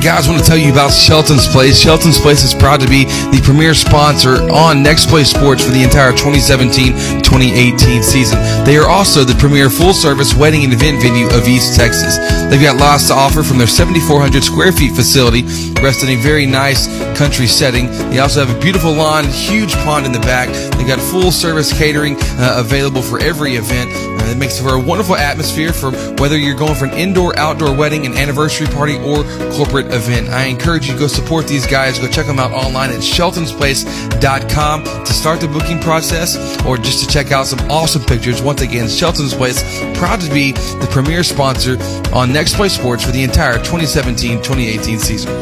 guys, I want to tell you about Shelton's Place. Shelton's Place is proud to be the premier sponsor on Next Play Sports for the entire 2017-2018 season. They are also the premier full-service wedding and event venue of East Texas. They've got lots to offer from their 7,400 square feet facility, rest in a very nice country setting. They also have a beautiful lawn, huge pond in the back. They've got full-service catering uh, available for every event. Uh, it makes for a wonderful atmosphere for whether you're going for an indoor, outdoor wedding, an anniversary party, or corporate event. I encourage you to go support these guys. Go check them out online at sheltonsplace.com to start the booking process or just to check out some awesome pictures. Once again, Shelton's Place, proud to be the premier sponsor on Next Play Sports for the entire 2017-2018 season.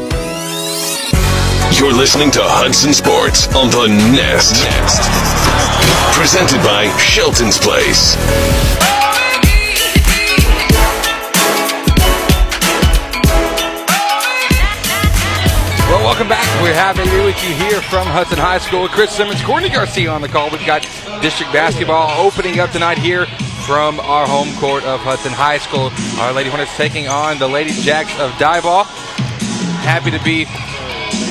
You're listening to Hudson Sports on the Nest. Nest. Presented by Shelton's Place. We're happy to be with you here from Hudson High School Chris Simmons, Courtney Garcia on the call. We've got district basketball opening up tonight here from our home court of Hudson High School. Our Lady Hornets taking on the Lady Jacks of Diboll. Happy to be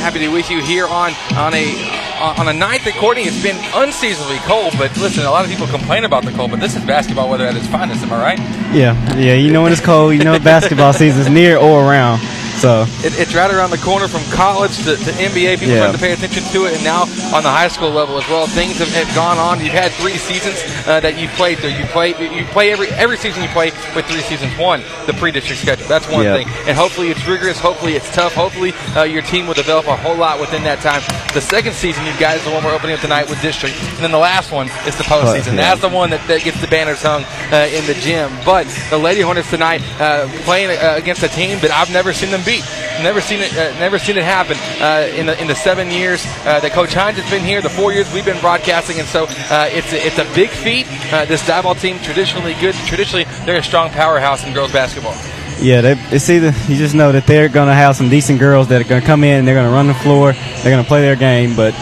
happy to be with you here on on a on a night that Courtney it's been unseasonably cold. But listen, a lot of people complain about the cold, but this is basketball weather at its finest. Am I right? Yeah, yeah. You know when it's cold, you know basketball season's near or around. So it, it's right around the corner from college to, to NBA. People Yeah. starting to pay attention to it, and now on the high school level as well. Things have, have gone on. You've had three seasons uh, that you've played through. You play you play every every season you play with three seasons. One, the pre-district schedule. That's one Yeah. thing, and hopefully it's rigorous. Hopefully it's tough. Hopefully uh, your team will develop a whole lot within that time. The second season you've got is the one we're opening up tonight with district, and then the last one is the postseason. yeah. That's the one that, that gets the banners hung uh, in the gym. But the Lady Hornets tonight uh, playing uh, against a team that I've never seen them beat. Never seen it. Uh, never seen it happen uh, in the in the seven years uh, that Coach Hines has been here. The four years we've been broadcasting, and so uh, it's a, it's a big feat. Uh, this ball team traditionally good. Traditionally, they're a strong powerhouse in girls basketball. yeah, they, it's either you just know that they're gonna have some decent girls that are gonna come in and they're gonna run the floor. They're gonna play their game, but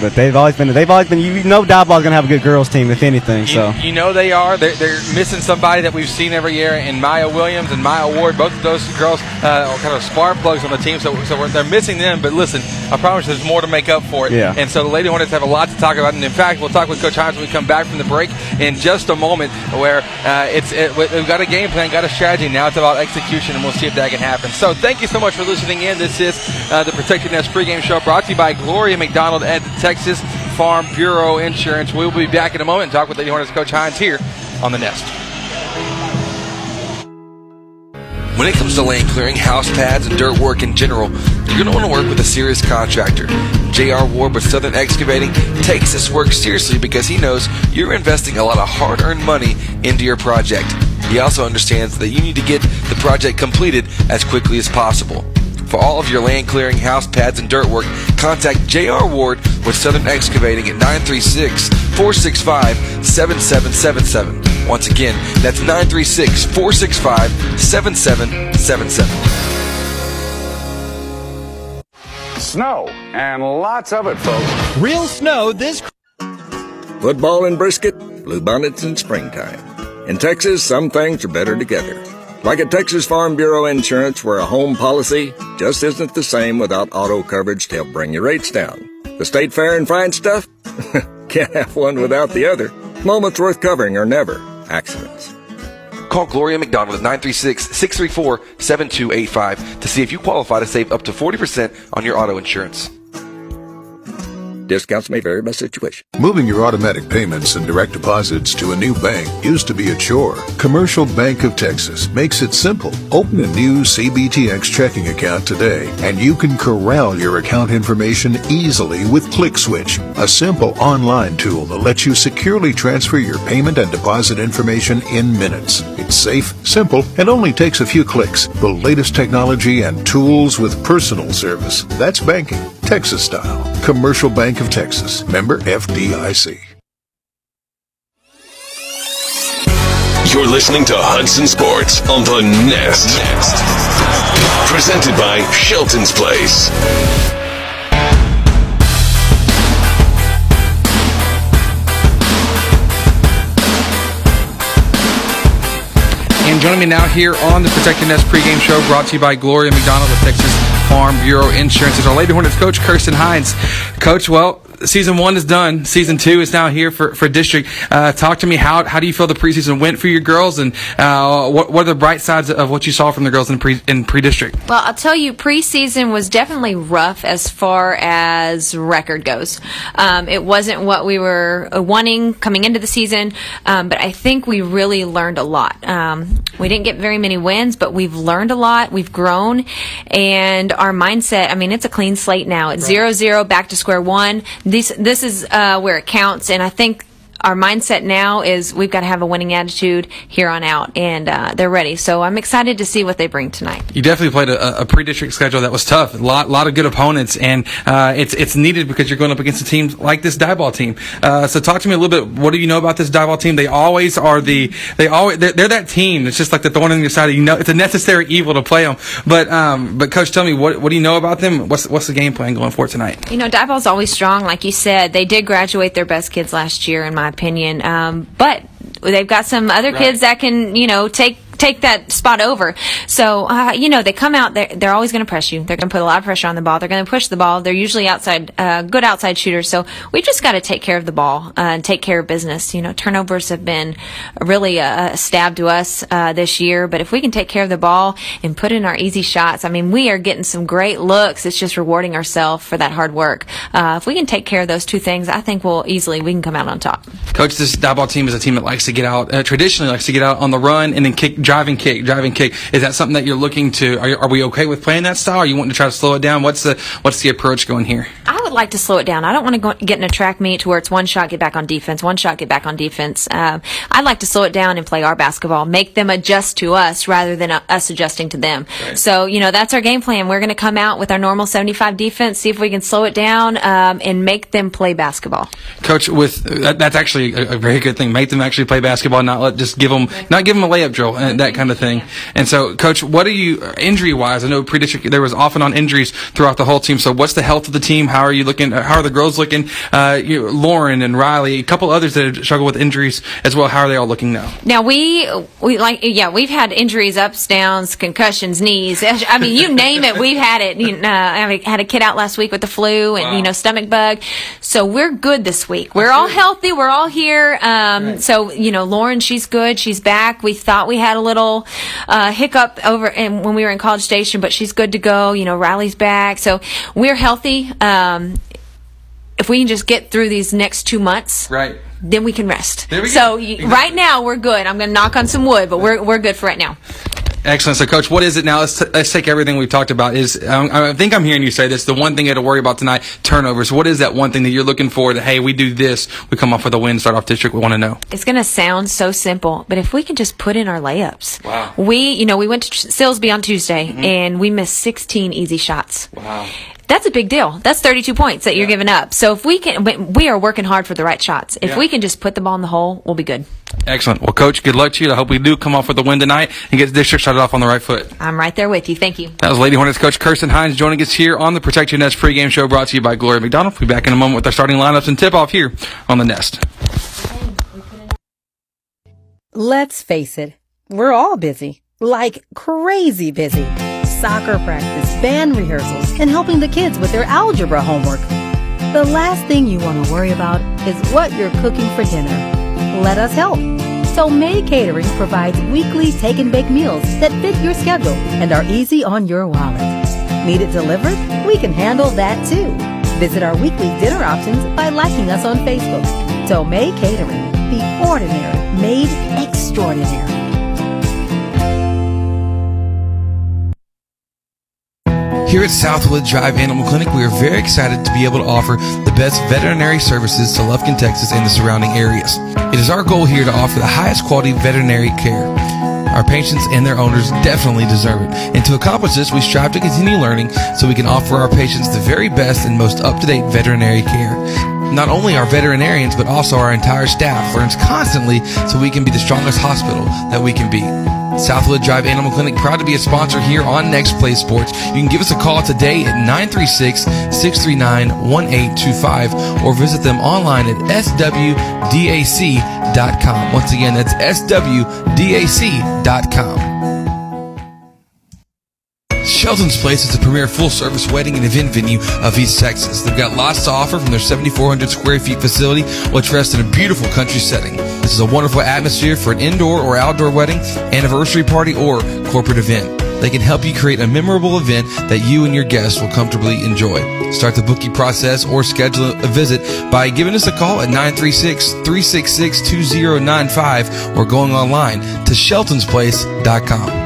but they've always been they've always been you know Diboll's gonna have a good girls team if anything. You, So you know they are. They're, they're missing somebody that we've seen every year in Maya Williams and Maya Ward. Both of those girls uh, are kind of spark plugs on the team, so, so we're, they're missing them. But listen, I promise there's more to make up for it. Yeah. And so the Lady Hornets have a lot to talk about. And in fact, we'll talk with Coach Hines when we come back from the break in just a moment. Where uh, it's it, we- we've got a game plan, got a strategy. Now it's about execution, and we'll see if that can happen. So thank you so much for listening in. This is uh, the Protected Nest pregame show brought to you by Gloria McDonald at Texas Farm Bureau Insurance. We'll be back in a moment and talk with Lady Hornets coach Hines here on the Nest. When it comes to land clearing, house pads, and dirt work in general, you're going to want to work with a serious contractor. J.R. Ward with Southern Excavating takes this work seriously because he knows you're investing a lot of hard earned money into your project. He also understands that you need to get the project completed as quickly as possible. For all of your land clearing, house pads, and dirt work, contact J.R. Ward with Southern Excavating at 936 465 7777. Once again, that's 936 465 7777. Snow, and lots of it, folks. Real snow this Football and brisket, bluebonnets in springtime. In Texas, some things are better together. Like at Texas Farm Bureau Insurance, where a home policy just isn't the same without auto coverage to help bring your rates down. The state fair and fine stuff? Can't have one without the other. Moments worth covering are never accidents. Call Gloria McDonald at 936-634-7285 to see if you qualify to save up to 40% on your auto insurance. Discounts may vary by situation. Moving your automatic payments and direct deposits to a new bank used to be a chore. Commercial Bank of Texas makes it simple. Open a new CBTX checking account today, and you can corral your account information easily with ClickSwitch, a simple online tool that lets you securely transfer your payment and deposit information in minutes. It's safe, simple, and only takes a few clicks. The latest technology and tools with personal service. That's banking, Texas style. Commercial Bank of Texas. Member FDIC. You're listening to Hudson Sports on the Nest. Nest. Presented by Shelton's Place. And joining me now here on the Protecting Nest pregame show brought to you by Gloria McDonald with Texas Farm Bureau Insurance is our Lady Hornets coach, Kirsten Hines. Coach, well, season one is done. Season two is now here for, for district. Uh, talk to me. How, how do you feel the preseason went for your girls and, uh, what, what are the bright sides of what you saw from the girls in pre, in pre-district? Well, I'll tell you, preseason was definitely rough as far as record goes. Um, it wasn't what we were wanting coming into the season, um, but I think we really learned a lot. Um, we didn't get very many wins, but we've learned a lot. We've grown, and our mindset. I mean, it's a clean slate now. It's zero zero back to square one. This this is uh, where it counts, and I think our mindset now is we've got to have a winning attitude here on out, and uh, they're ready. So I'm excited to see what they bring tonight. You definitely played a, a pre-district schedule that was tough. A lot, lot of good opponents, and uh, it's it's needed because you're going up against a team like this Diboll team. Uh, so talk to me a little bit. What do you know about this Diboll team? They always are the they always they're, they're, that team. It's just like the thorn in your side. You know, it's a necessary evil to play them. But um, but coach, tell me what what do you know about them? What's what's the game plan going for tonight? You know, Diboll's always strong, like you said. They did graduate their best kids last year, in my opinion. Um, but they've got some other right. kids that can, you know, take take that spot over. So, uh, you know, they come out, they're, they're always going to press you. They're going to put a lot of pressure on the ball. They're going to push the ball. They're usually outside, uh, good outside shooters. So we just got to take care of the ball uh, and take care of business. You know, turnovers have been really a, a stab to us uh, this year. But if we can take care of the ball and put in our easy shots, I mean, we are getting some great looks. It's just rewarding ourselves for that hard work. Uh, if we can take care of those two things, I think we'll easily, we can come out on top. Coach, this Diboll team is a team that likes to get out, uh, traditionally likes to get out on the run and then kick driving kick, driving kick. Is that something that you're looking to? Are, are we okay with playing that style? Are you wanting to try to slow it down? What's the what's the approach going here? I would like to slow it down. I don't want to go, get in a track meet to where it's one shot, get back on defense, one shot, get back on defense. Um, I'd like to slow it down and play our basketball, make them adjust to us rather than uh, us adjusting to them. Right. So you know that's our game plan. We're going to come out with our normal 75 defense, see if we can slow it down um, and make them play basketball. Coach, with that, that's actually a, a, very good thing. Make them actually play basketball, not let just give them not give them a layup drill and that kind of thing. And so, coach, what are you injury wise? I know pre-district there was often on injuries throughout the whole team. So, what's the health of the team? How are you looking? How are the girls looking? Uh, you, Lauren and Riley, a couple others that have struggled with injuries as well. How are they all looking now? Now we we like yeah we've had injuries, ups, downs, concussions, knees. I mean, you name it, we've had it. You know, I had a kid out last week with the flu and wow. you know stomach bug. So we're good this week. We're all healthy. We're all here. Um, right. So you know, Lauren, she's good. She's back. We thought we had a little uh, hiccup over in, when we were in College Station, but she's good to go. You know, Riley's back, so we're healthy. Um, if we can just get through these next two months, right, then we can rest. We so exactly. right now we're good. I'm going to knock on some wood, but we're we're good for right now. Excellent. So, Coach, what is it now? Let's, t- let's take everything we've talked about. Is um, I think I'm hearing you say this. The one thing you had to worry about tonight: turnovers. What is that one thing that you're looking for? That hey, we do this, we come off with a win, start off district. We want to know. It's going to sound so simple, but if we can just put in our layups. Wow. We, you know, we went to Silsbee on Tuesday mm-hmm. and we missed 16 easy shots. Wow that's a big deal. That's 32 points that you're giving up. So if we can, we are working hard for the right shots. If yeah. we can just put the ball in the hole, we'll be good. Excellent. Well, Coach, good luck to you. I hope we do come off with a win tonight and get the district started off on the right foot. I'm right there with you. Thank you. That was Lady Hornets coach Kirsten Hines joining us here on the Protect Your Nest pregame show brought to you by Gloria McDonald. We'll be back in a moment with our starting lineups and tip off here on the Nest. Let's face it, we're all busy, like crazy busy soccer practice, band rehearsals, and helping the kids with their algebra homework. The last thing you want to worry about is what you're cooking for dinner. Let us help. Tomei Catering provides weekly take and bake meals that fit your schedule and are easy on your wallet. Need it delivered? We can handle that too. Visit our weekly dinner options by liking us on Facebook. Tomei Catering, the ordinary made extraordinary. Here at Southwood Drive Animal Clinic, we are very excited to be able to offer the best veterinary services to Lufkin, Texas and the surrounding areas. It is our goal here to offer the highest quality veterinary care. Our patients and their owners definitely deserve it. And to accomplish this, we strive to continue learning so we can offer our patients the very best and most up-to-date veterinary care. Not only our veterinarians, but also our entire staff learns constantly so we can be the strongest hospital that we can be. Southwood Drive Animal Clinic, proud to be a sponsor here on Next Play Sports. You can give us a call today at 936 639 1825 or visit them online at swdac.com. Once again, that's swdac.com. Shelton's Place is the premier full service wedding and event venue of East Texas. They've got lots to offer from their 7,400 square feet facility, which rests in a beautiful country setting. This is a wonderful atmosphere for an indoor or outdoor wedding, anniversary party, or corporate event. They can help you create a memorable event that you and your guests will comfortably enjoy. Start the booking process or schedule a visit by giving us a call at 936 366 2095 or going online to sheltonsplace.com.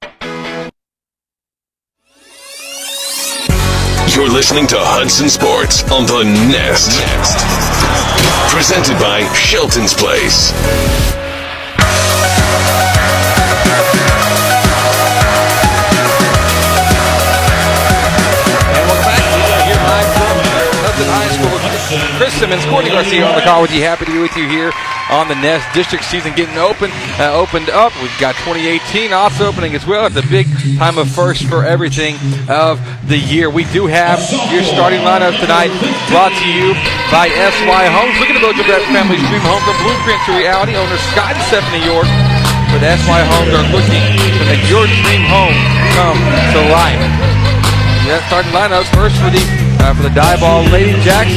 You're listening to Hudson Sports on the Nest. Presented by Shelton's Place. Chris Simmons, Courtney Garcia on the call with you. Happy to be with you here on the Nest District season getting open, uh, opened up. We've got 2018 also opening as well. It's a big time of first for everything of the year. We do have your starting lineup tonight brought to you by SY Homes. Looking to build your best family's dream home from blueprint to reality. Owner Scott and Stephanie York with SY Homes are looking to make your dream home come to life. Yeah, starting lineups first for the uh, for the Diboll, Lady Jacks.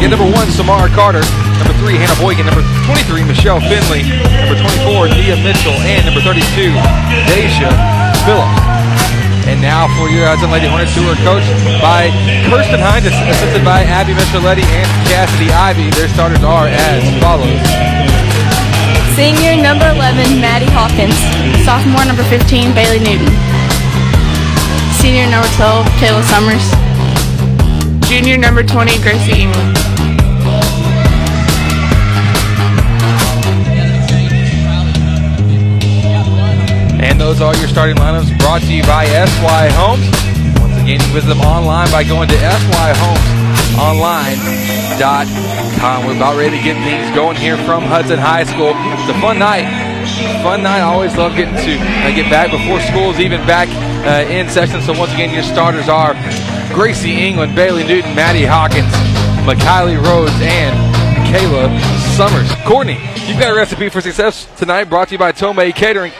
Get number one, Samara Carter. Number three, Hannah Boykin. Number 23, Michelle Finley. Number 24, Nia Mitchell. And number 32, Deja Phillips. And now for your Hudson Lady Hornets, who are coached by Kirsten Hines, assisted by Abby Micheletti and Cassidy Ivy. Their starters are as follows. Senior number 11, Maddie Hawkins. Sophomore number 15, Bailey Newton. Senior number 12, Kayla Summers. Junior number 20, Gracie England. And those are your starting lineups brought to you by SY Homes. Once again, you can visit them online by going to syhomesonline.com. We're about ready to get things going here from Hudson High School. It's a fun night. Fun night. I always love getting to uh, get back before school's even back uh, in session. So once again, your starters are Gracie England, Bailey Newton, Maddie Hawkins, McKiley Rhodes, and Kayla Summers. Courtney, you've got a recipe for success tonight brought to you by Tomei Catering.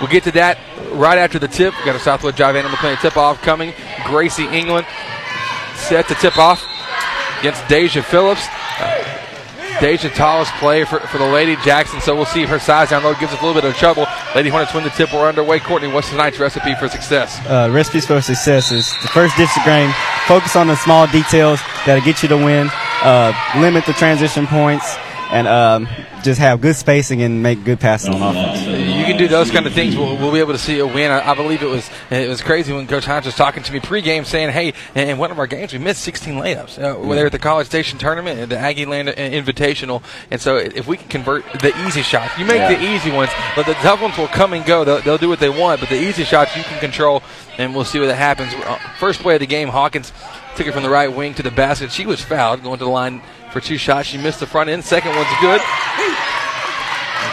We'll get to that right after the tip. We've got a Southwood Drive Animal Clinic tip off coming. Gracie England set to tip off against Deja Phillips. Deja tallest play for, for the Lady Jackson, so we'll see if her size down low gives us a little bit of trouble. Lady Hornets win the tip. We're underway. Courtney, what's tonight's recipe for success? Uh, recipes for success is the first district game. Focus on the small details that'll get you to win. Uh, limit the transition points and um, just have good spacing and make good passes on offense. Do those kind of things. We'll, we'll be able to see a win. I, I, believe it was it was crazy when Coach Hines was talking to me pregame, saying, "Hey, in one of our games, we missed 16 layups. Uh, yeah. They're at the College Station tournament, the Aggie Land Invitational, and so if we can convert the easy shots, you make yeah. the easy ones, but the tough ones will come and go. They'll, they'll do what they want, but the easy shots you can control, and we'll see what happens. Uh, first play of the game, Hawkins took it from the right wing to the basket. She was fouled going to the line for two shots. She missed the front end. Second one's good.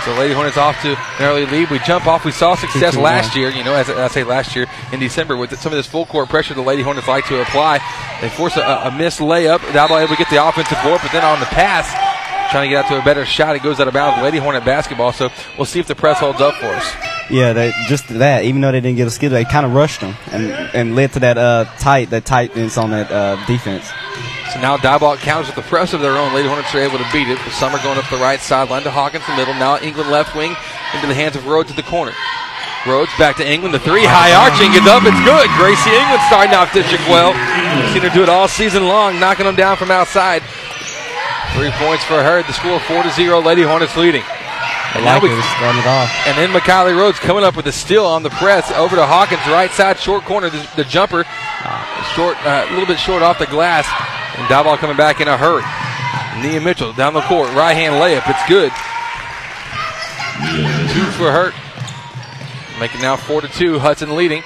So Lady Hornets off to an early lead. We jump off. We saw success last year, you know, as I say last year in December with some of this full court pressure the Lady Hornets like to apply. They force a, a missed layup. Double able to get the offensive board, but then on the pass, trying to get out to a better shot. It goes out of bounds. Lady Hornet basketball. So we'll see if the press holds up for us. Yeah, they, just that. Even though they didn't get a skill, they kind of rushed them and and led to that uh, tight, that tightness on that uh, defense. So now Diboll counters with the press of their own. Lady Hornets are able to beat it. With Summer going up the right sideline to Hawkins in the middle. Now England left wing into the hands of Rhodes at the corner. Rhodes back to England. The three high arching is up. It's good. Gracie England starting off district well. We've seen her do it all season long, knocking them down from outside. Three points for her. The score four to zero. Lady Hornets leading. And like now we, it. And then McKiley Rhodes coming up with a steal on the press over to Hawkins, right side, short corner. The, the jumper, uh, short, a uh, little bit short off the glass. And coming back in a hurry. Nia Mitchell down the court, right hand layup. It's good. Two for her. Making now four to two. Hudson leading.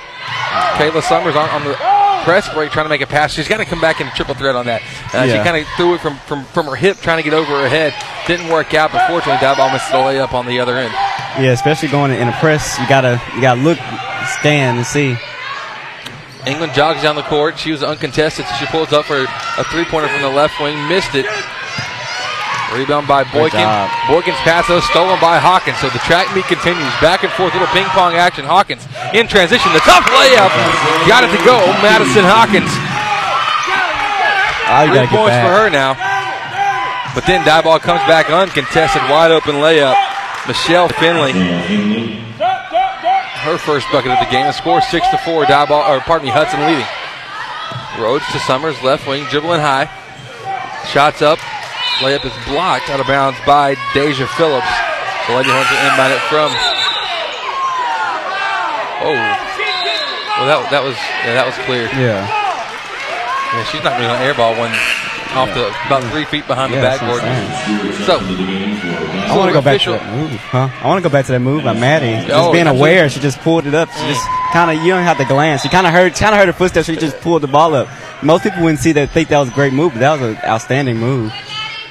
Kayla Summers on, on the press break trying to make a pass. She's got to come back into triple threat on that. Uh, She kind of threw it from, from, from her hip, trying to get over her head. Didn't work out, but fortunately, Diboll missed the layup on the other end. Yeah, especially going in a press, you gotta you gotta look, stand, and see. England jogs down the court. She was uncontested, so she pulls up for a three pointer from the left wing. Missed it. Rebound by Good Boykin. Boykin's pass though stolen by Hawkins. So the track meet continues. Back and forth, little ping pong action. Hawkins in transition. The tough layup. Got it to go. Madison Hawkins. Oh, you Three gotta get points for her now. But then Diboll comes back uncontested, wide open layup. Michelle Finley. Her first bucket of the game. The score six to four. Diboll, or pardon me, Hudson leading. Rhodes to Summers, left wing, dribbling high. Shots up. Layup is blocked out of bounds by Deja Phillips. The Lady will inbound it from. Oh. Well, that, that was yeah, that was clear. Yeah. Yeah, she's not going to airball one off the about three feet behind Yeah, the that's what backboard. So, I want to go back to that move, huh? I want to go back to that move by Maddie. Just Oh, being absolutely. aware, she just pulled it up. She just kind of, you don't have to glance. She kind of heard, kind of heard her footsteps. She just pulled the ball up. Most people wouldn't see that, think that was a great move, but that was an outstanding move.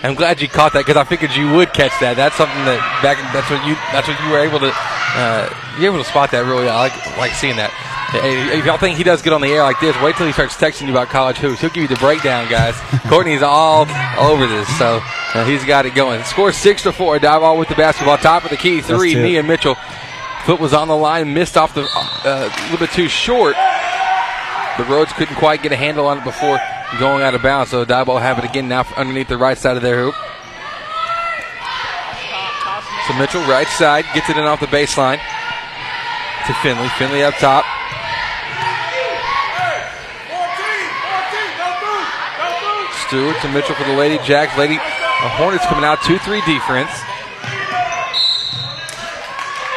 I'm glad you caught that because I figured you would catch that. That's something that back. That's what you. That's what you were able to. Uh, you're able to spot that really. I like like seeing that. If y'all think he does good on the air like this, wait till he starts texting you about college hoops. He'll give you the breakdown, guys. Courtney's all over this, so uh, he's got it going. Score six to four. Diboll with the basketball. Top of the key, three. It. Nia Mitchell. Foot was on the line, missed off the uh, a little bit too short. The Rhodes couldn't quite get a handle on it before going out of bounds. So Diboll have it again now underneath the right side of their hoop. So Mitchell, right side, gets it in off the baseline to Finley. Finley up top. Stewart to Mitchell for the Lady Jacks. Lady uh, Hornets coming out 2 3 defense.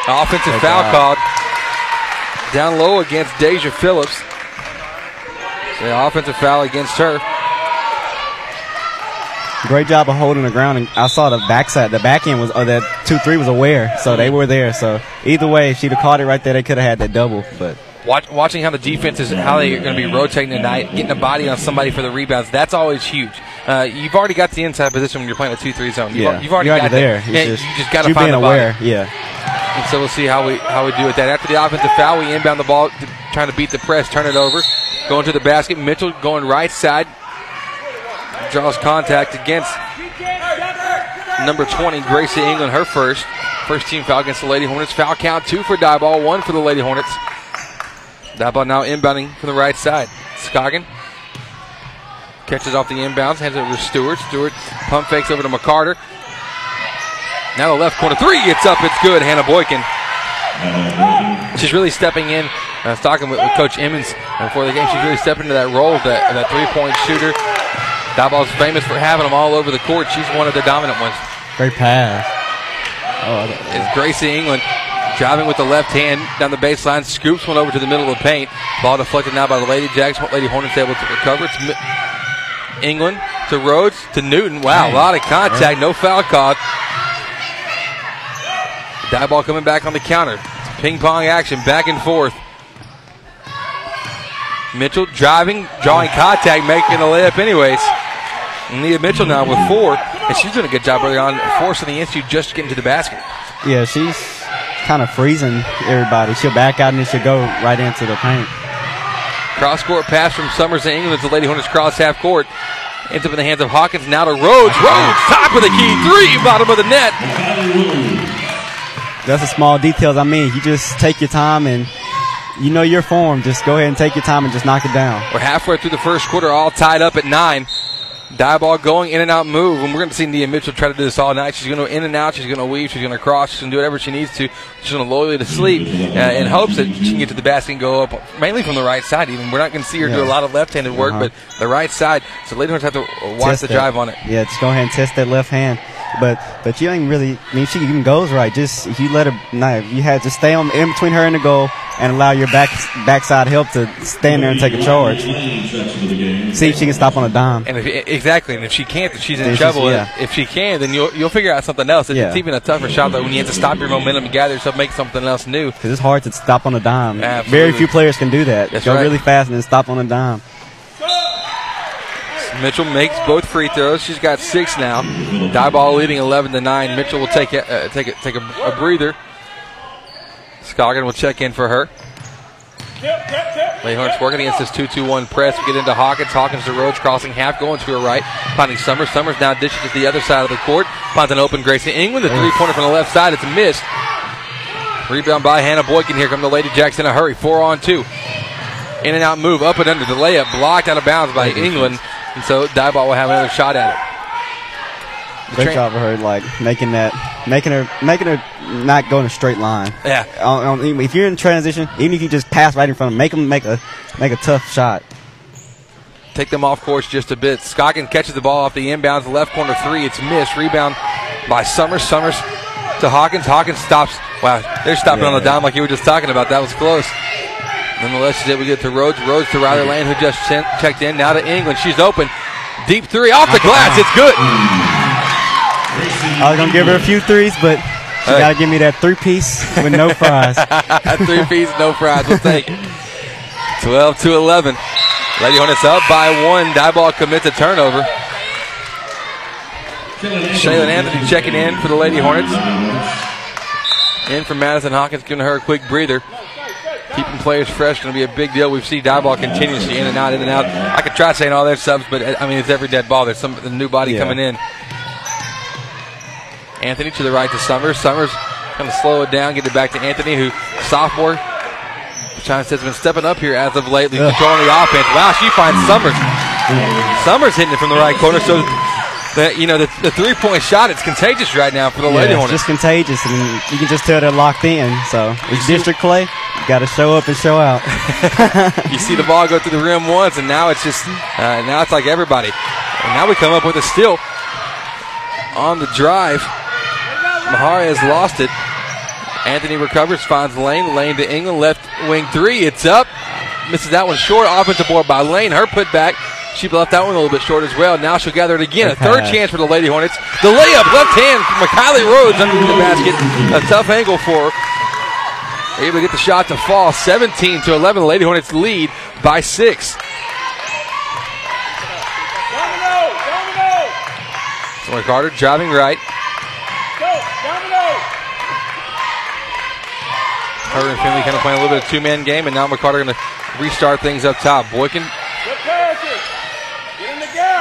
Offensive Good foul job. called down low against Deja Phillips. The offensive foul against her. Great job of holding the ground. And I saw the backside, the back end was, or that 2 3 was aware, so they were there. So either way, if she'd have caught it right there, they could have had that double. But Watch, watching how the defense is, how they're going to be rotating tonight, getting a body on somebody for the rebounds, that's always huge. Uh, you've already got the inside position when you're playing a 2 3 zone. You've, yeah, you've already you're got there. Yeah, just, you just got to find the body. aware. Yeah. And so we'll see how we how we do with that. After the offensive foul, we inbound the ball, trying to beat the press, turn it over, going to the basket. Mitchell going right side, draws contact against number 20, Gracie England, her first. First team foul against the Lady Hornets. Foul count two for Diboll, one for the Lady Hornets. Diboll now inbounding from the right side. Scoggin catches off the inbounds, hands it over to Stewart. Stewart pump fakes over to McCarter. Now the left corner three, it's up, it's good. Hannah Boykin. She's really stepping in. I was talking with, with Coach Emmons uh, before the game. She's really stepping into that role, of that, that three-point shooter. Diboll's famous for having them all over the court. She's one of the dominant ones. Great pass. Oh, I- Is Gracie England driving with the left hand down the baseline, scoops one over to the middle of the paint. Ball deflected now by the Lady Jacks. Lady Hornets able to recover. It's Mi- England to Rhodes to Newton. Wow, a lot of contact. No foul called. Diboll coming back on the counter. Ping pong action back and forth. Mitchell driving, drawing oh. contact, making a layup anyways. Nia Mitchell now with four, and she's doing a good job early on forcing the issue just to get into the basket. Yeah, she's kind of freezing everybody. She'll back out and then she'll go right into the paint. Cross court pass from Summers to England as the Lady Hornets cross half court. Ends up in the hands of Hawkins. Now to Rhodes. Rhodes, top of the key, three, bottom of the net. That's the small details. I mean, you just take your time and you know your form. Just go ahead and take your time and just knock it down. We're halfway through the first quarter, all tied up at nine. Diboll going in and out move, and we're going to see Nia Mitchell try to do this all night. She's going to in and out. She's going to weave. She's going to cross. She's going to do whatever she needs to. She's going to loyally to sleep uh, in hopes that she can get to the basket and go up, mainly from the right side. Even we're not going to see her do a lot of left-handed work, Uh-huh. but the right side. So Lady Hornets have to watch Test the that. drive on it. Yeah, just go ahead and test that left hand. But but you ain't really. I mean, she even goes right. Just if you let her, nah, you had to stay on in between her and the goal, and allow your back backside help to stand there and take a charge. See if she can stop on a dime. And if, exactly, and if she can't, then she's in she's- trouble. yeah. If she can, then you'll you'll figure out something else. It's Yeah. even a tougher shot though when you have to stop your momentum and gather yourself, make something else new. Because it's hard to stop on a dime. Absolutely. Very few players can do that. That's Go right. really fast and then stop on a dime. Mitchell makes both free throws. She's got six now. Diboll leading 11 to nine. Mitchell will take a, uh, take a, take a, a breather. Scoggin will check in for her. Layhorn's working against this 2-2-1 press. We get into Hawkins. Hawkins to Rhodes, crossing half, going to her right. Finding Summers. Summers now dishes to the other side of the court. Finds an open Gracie England. The three-pointer from the left side. It's missed. Rebound by Hannah Boykin. Here come the Lady Jacks in a hurry. Four on two. In and out move. Up and under. The layup blocked out of bounds by England. And so Diboll will have another shot at it. Great Train- job of her, like making that, making her, making her not go in a straight line. Yeah. On- on- if you're in transition, even if you just pass right in front of them, make them make a make a tough shot. take them off course just a bit. Scoggin catches the ball off the inbounds, left corner three. It's missed. Rebound by Summers. Summers to Hawkins. Hawkins stops. Wow, they're stopping on the Yeah. dime like you were just talking about. That was close. Nonetheless, she's able to get to Rhodes. Rhodes to Riley Lane, who just sent, checked in. Now to England. She's open. Deep three off the glass. It's good. I was gonna give her a few threes, but she Hey. gotta give me that three piece with no fries. Three piece, no fries. We'll take it. 12 to 11. Lady Hornets up by one. Diboll commits a turnover. Shaylin Anthony checking in for the Lady Hornets. In for Madison Hawkins, giving her a quick breather. Keeping players fresh going to be a big deal. We've seen Diboll continuously in and out, in and out. I could try saying all their subs, but uh, I mean it's every dead ball. There's some a new body Yeah. coming in. Anthony to the right to Summers. Summers going to slow it down, get it back to Anthony, who sophomore. China has been stepping up here as of lately, Ugh. controlling the offense. Wow, she finds Summers. Mm. Summers hitting it from the right corner. So, the, you know, the, the three point shot, it's contagious right now for the Yeah, Lady it's just contagious, and you can just tell they're locked in. So it's district play. You got to show up and show out. you see the ball go through the rim once, and now it's just uh, now it's like everybody. And now we come up with a steal on the drive. Mahara has lost it. Anthony recovers, finds Lane. Lane to England, left wing three. It's up. Misses that one short. Offensive board by Lane. Her put back. She left that one a little bit short as well. Now she'll gather it again. A third chance for the Lady Hornets. The layup, left hand from Kylie Rhodes underneath the basket. A tough angle for her. Able to get the shot to fall. 17 to 11. The Lady Hornets lead by six. Troy Carter driving right. Carter and Finley kind of playing a little bit of two-man game, and now McCarter going to restart things up top. Boykin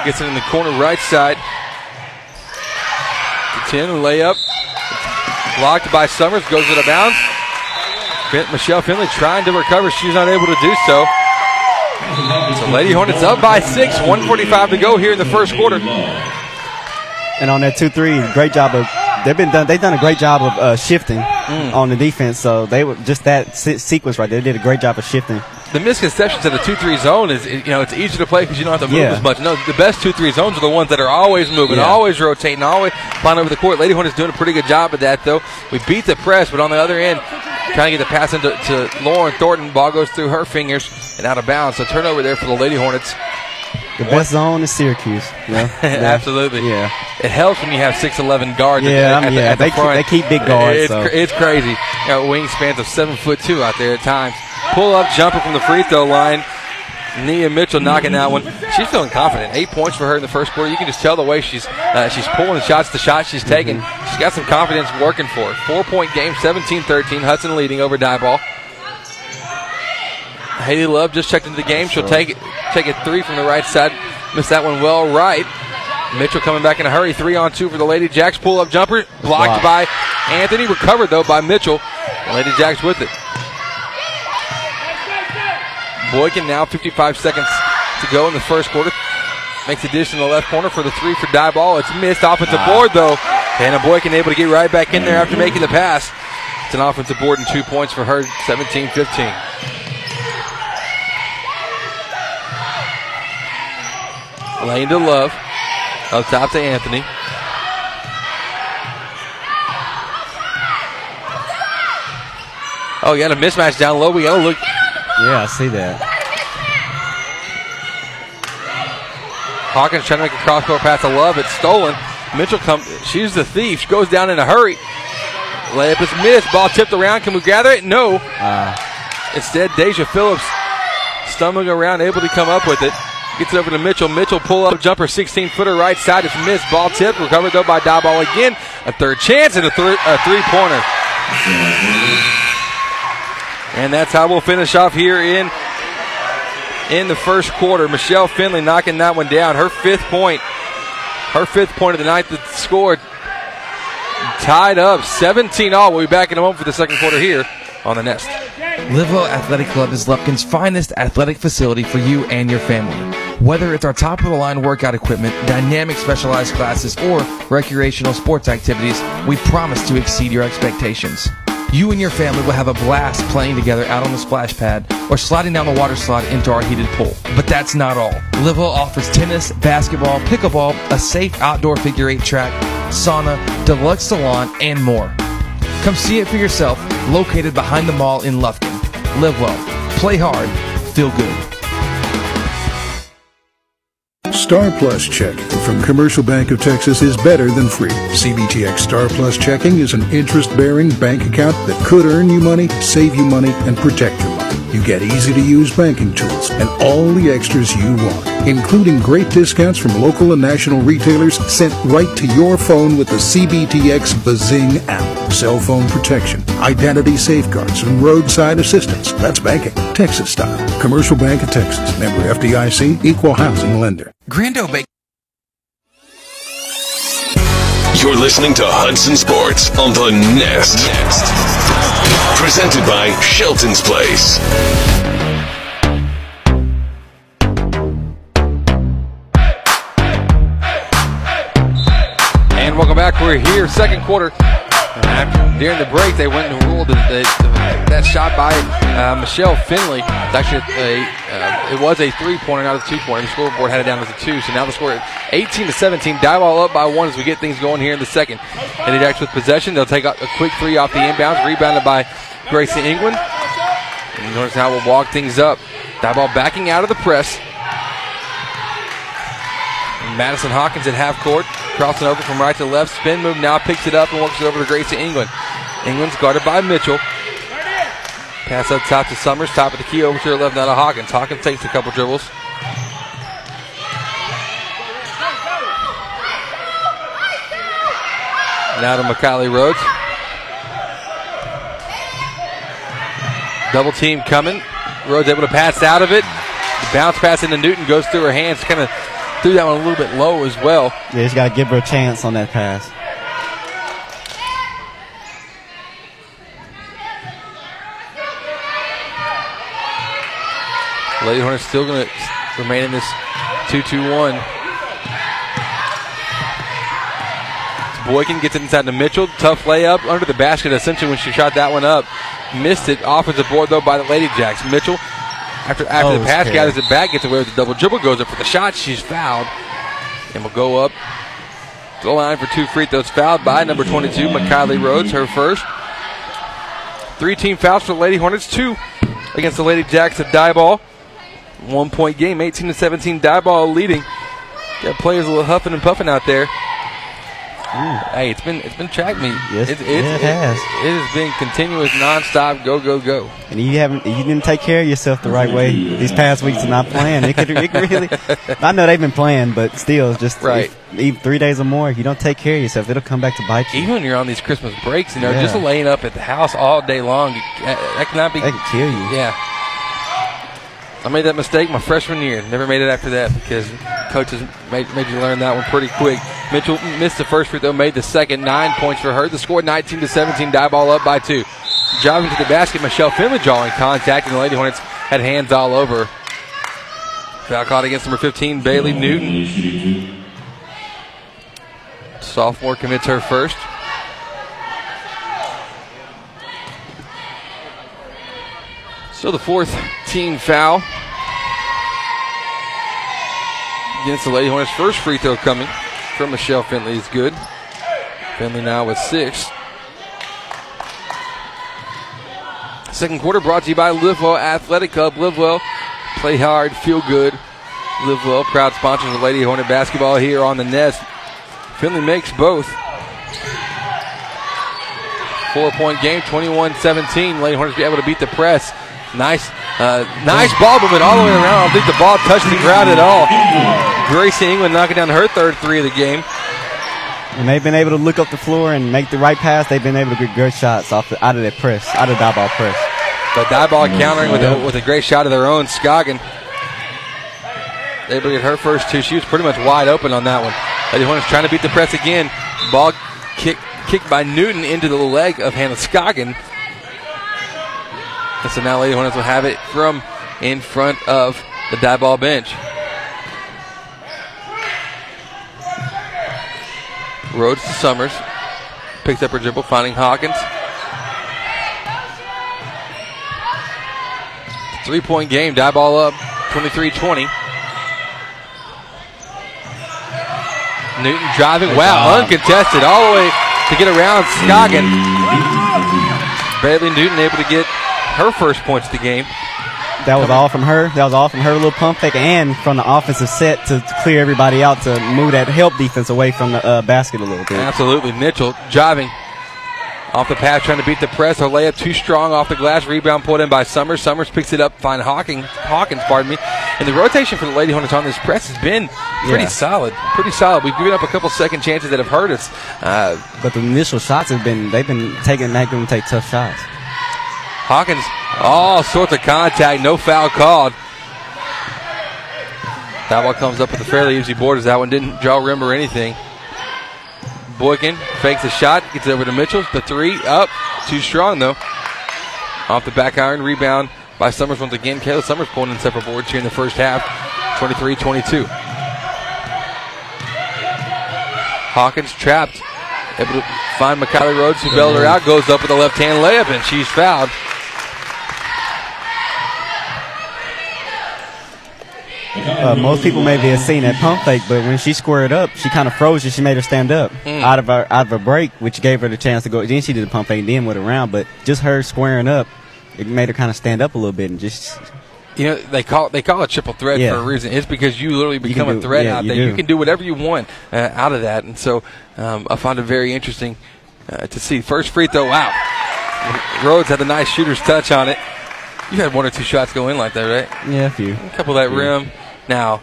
gets it in the corner right side. To 10, layup. Blocked by Summers, goes out of bounds. Michelle Finley trying to recover. She's not able to do so. So Lady Hornets up by six. 145 to go here in the first quarter. And on that two three, great job of they've been done. They've done a great job of uh, shifting Mm. on the defense. So they were just that se- sequence right there. They did a great job of shifting. The misconception to the two-three zone is, you know, it's easier to play because you don't have to move Yeah. as much. No, the best two-three zones are the ones that are always moving, Yeah. always rotating, always flying over the court. Lady Hornets doing a pretty good job of that, though. We beat the press, but on the other end, trying to get the pass into to Lauren Thornton. Ball goes through her fingers and out of bounds. So turnover there for the Lady Hornets. The best zone is Syracuse. Yeah, Absolutely. Yeah. It helps when you have 6'11 guards Yeah, at, I mean, the, yeah, at the they keep- front. they keep big guards, It's, so. cra- it's crazy. You know, wingspans of 7 foot 2 out there at times. Pull up jumper from the free throw line. Nia Mitchell knocking that one. She's feeling confident. Eight points for her in the first quarter. You can just tell the way she's uh, she's pulling the shots, the shots she's taking. Mm-hmm. She's got some confidence working for her. Four point game, 17-13. Hudson leading over Diboll. Haley Love just checked into the game. She'll take it, take it three from the right side. Missed that one well right. Mitchell coming back in a hurry. Three on two for the Lady Jacks. Pull up jumper. Blocked Blocked. by Anthony. Recovered though by Mitchell. Lady Jacks with it. Boykin now 55 seconds to go in the first quarter. Makes a dish in the left corner for the three for Diboll. It's missed. Offensive ah. board though. Hannah Boykin able to get right back in there after making the pass. It's an offensive board and two points for her. 17 15. Lane to Love. Up top to Anthony. Oh, you got a mismatch down low. We got to look. Yeah, I see that. Hawkins trying to make a cross-court pass to Love. It's stolen. Mitchell comes. She's the thief. She goes down in a hurry. Layup is missed. Ball tipped around. Can we gather it? No. Uh, Instead, Deja Phillips stumbling around, able to come up with it. Gets it over to Mitchell. Mitchell pull up jumper, 16 footer right side. It's missed. Ball tipped. Recovered though by Diboll again. A third chance and a, th- a three pointer. And that's how we'll finish off here in in the first quarter. Michelle Finley knocking that one down. Her fifth point. Her fifth point of the night that scored. Tied up 17 all. We'll be back in a moment for the second quarter here on the Nest. Livewell Athletic Club is Lufkin's finest athletic facility for you and your family. Whether it's our top of the line workout equipment, dynamic specialized classes, or recreational sports activities, we promise to exceed your expectations. You and your family will have a blast playing together out on the splash pad or sliding down the water slide into our heated pool. But that's not all. Livewell offers tennis, basketball, pickleball, a safe outdoor figure eight track, sauna, deluxe salon, and more. Come see it for yourself, located behind the mall in Lufkin. Live well, play hard, feel good. Star Plus checking from Commercial Bank of Texas is better than free. CBTX Star Plus checking is an interest bearing bank account that could earn you money, save you money, and protect your money. You get easy to use banking tools and all the extras you want, including great discounts from local and national retailers sent right to your phone with the CBTX Bazing app. Cell phone protection, identity safeguards, and roadside assistance. That's banking, Texas style. Commercial Bank of Texas, member FDIC, equal housing lender. Grando Bake. You're listening to Hudson Sports on the Nest. Nest. Presented by Shelton's Place. And welcome back. We're here, second quarter. During the break, they went and ruled that, that, that shot by uh, Michelle Finley. Actually a, uh, it was a three-pointer, not a two-pointer. The scoreboard had it down as a two, so now the score is 18 to 17. Diboll up by one as we get things going here in the second. And it Jacks with possession. They'll take a quick three off the inbounds, rebounded by Gracie England. And notice how we'll walk things up. Diboll backing out of the press. Madison Hawkins at half court, crossing over from right to left. Spin move now, picks it up and works it over to Gracie England. England's guarded by Mitchell. Pass up top to Summers, top of the key over to her left now to Hawkins. Hawkins takes a couple dribbles. Now to McKiley Rhodes. Double team coming. Rhodes able to pass out of it. Bounce pass into Newton goes through her hands, kind of threw that one a little bit low as well. Yeah, just got to give her a chance on that pass. Lady Hornets still going to remain in this 2-2-1. Boykin gets it inside to Mitchell. Tough layup under the basket. Essentially, when she shot that one up, missed it. Offensive board though by the Lady Jacks. Mitchell, after after Oh, the pass, scary. gathers it back, gets away with the double dribble, goes up for the shot. She's fouled, and will go up to the line for two free throws. Fouled by number 22, McKiley Rhodes, her first. Three team fouls for the Lady Hornets, two against the Lady Jacks at Diboll. One point game, 18 to 17, Diboll leading. Got players a little huffing and puffing out there. Mm. Hey, it's been it's been track meet. Yes, it's, it's, yeah, it has. It has been continuous, nonstop, go go go. And you haven't, you didn't take care of yourself the right way these past weeks of not playing. It could, it really. I know they've been playing, but still, just Right. if- even three days or more. If you don't take care of yourself, it'll come back to bite you. Even when you're on these Christmas breaks, you know, Yeah. just laying up at the house all day long, that that cannot be. They can kill you. Yeah. I made that mistake my freshman year. Never made it after that because coaches made, made you learn that one pretty quick. Mitchell missed the first free throw, made the second. Nine points for her. The score 19 to 17. Diboll up by two. Driving to the basket, Michelle Finley drawing contact, and the Lady Hornets had hands all over. Foul caught against number 15, Bailey Newton. Sophomore commits her first. So the fourth team foul against the Lady Hornets. First free throw coming from Michelle Finley is good. Finley now with six. Second quarter brought to you by Livewell Athletic Club. Livewell, play hard, feel good. Livewell, proud sponsors of Lady Hornet basketball here on the Nest. Finley makes both. Four point game, 21 17. Lady Hornets be able to beat the press. Nice, uh, nice ball movement all the way around. I don't think the ball touched the ground at all. Gracie England knocking down her third three of the game. When they've been able to look up the floor and make the right pass, they've been able to get good shots off the, out of that press, out of Diboll press. The Diboll countering with a, with a great shot of their own. Scoggin able to get her first two. She was pretty much wide open on that one. Lady Hornets trying to beat the press again. Ball kick, kicked by Newton into the leg of Hannah Scoggin. And so now Lady Hornets will have it from in front of the Diboll bench. Rhodes to Summers. Picks up her dribble, finding Hawkins. Three point game, Diboll up 23 20. Newton driving. Wow, uncontested all the way to get around Scoggin. Bradley Newton able to get her first points of the game. That was all from her. That was all from her little pump fake and from the offensive set to, clear everybody out to move that help defense away from the uh, basket a little bit. Absolutely. Mitchell driving off the pass, trying to beat the press. Her layup too strong off the glass. Rebound pulled in by Summers. Summers picks it up. Find Hawkins. Hawkins, pardon me. And the rotation for the Lady Hornets on this press has been pretty Yeah. solid. Pretty solid. We've given up a couple second chances that have hurt us. Uh, But the initial shots have been they've been taking making them take tough shots. Hawkins, all sorts of contact, no foul called. That ball comes up with a fairly easy board as that one didn't draw rim or anything. Boykin fakes a shot, gets it over to Mitchell. The three up, too strong though. Off the back iron, rebound by Summers once again. Kayla Summers pulling in several boards here in the first half, 23 22. Hawkins trapped, able to find McKiley Rhodes who bailed her out, goes up with a left hand layup, and she's fouled. Uh, most people maybe have seen that pump fake, but when she squared up, she kind of froze and she made her stand up out of her out of a break, which gave her the chance to go. Then she did the pump fake, and then went around. But just her squaring up, it made her kind of stand up a little bit and just You know they call they call it triple threat Yeah. for a reason. It's because you literally become a do- threat yeah, out there. You do. can do whatever you want uh, out of that, and so um, I found it very interesting uh, to see. First free throw, out. Rhodes had a nice shooter's touch on it. You had one or two shots go in like that, right? yeah, a few. A couple of that rim. Now,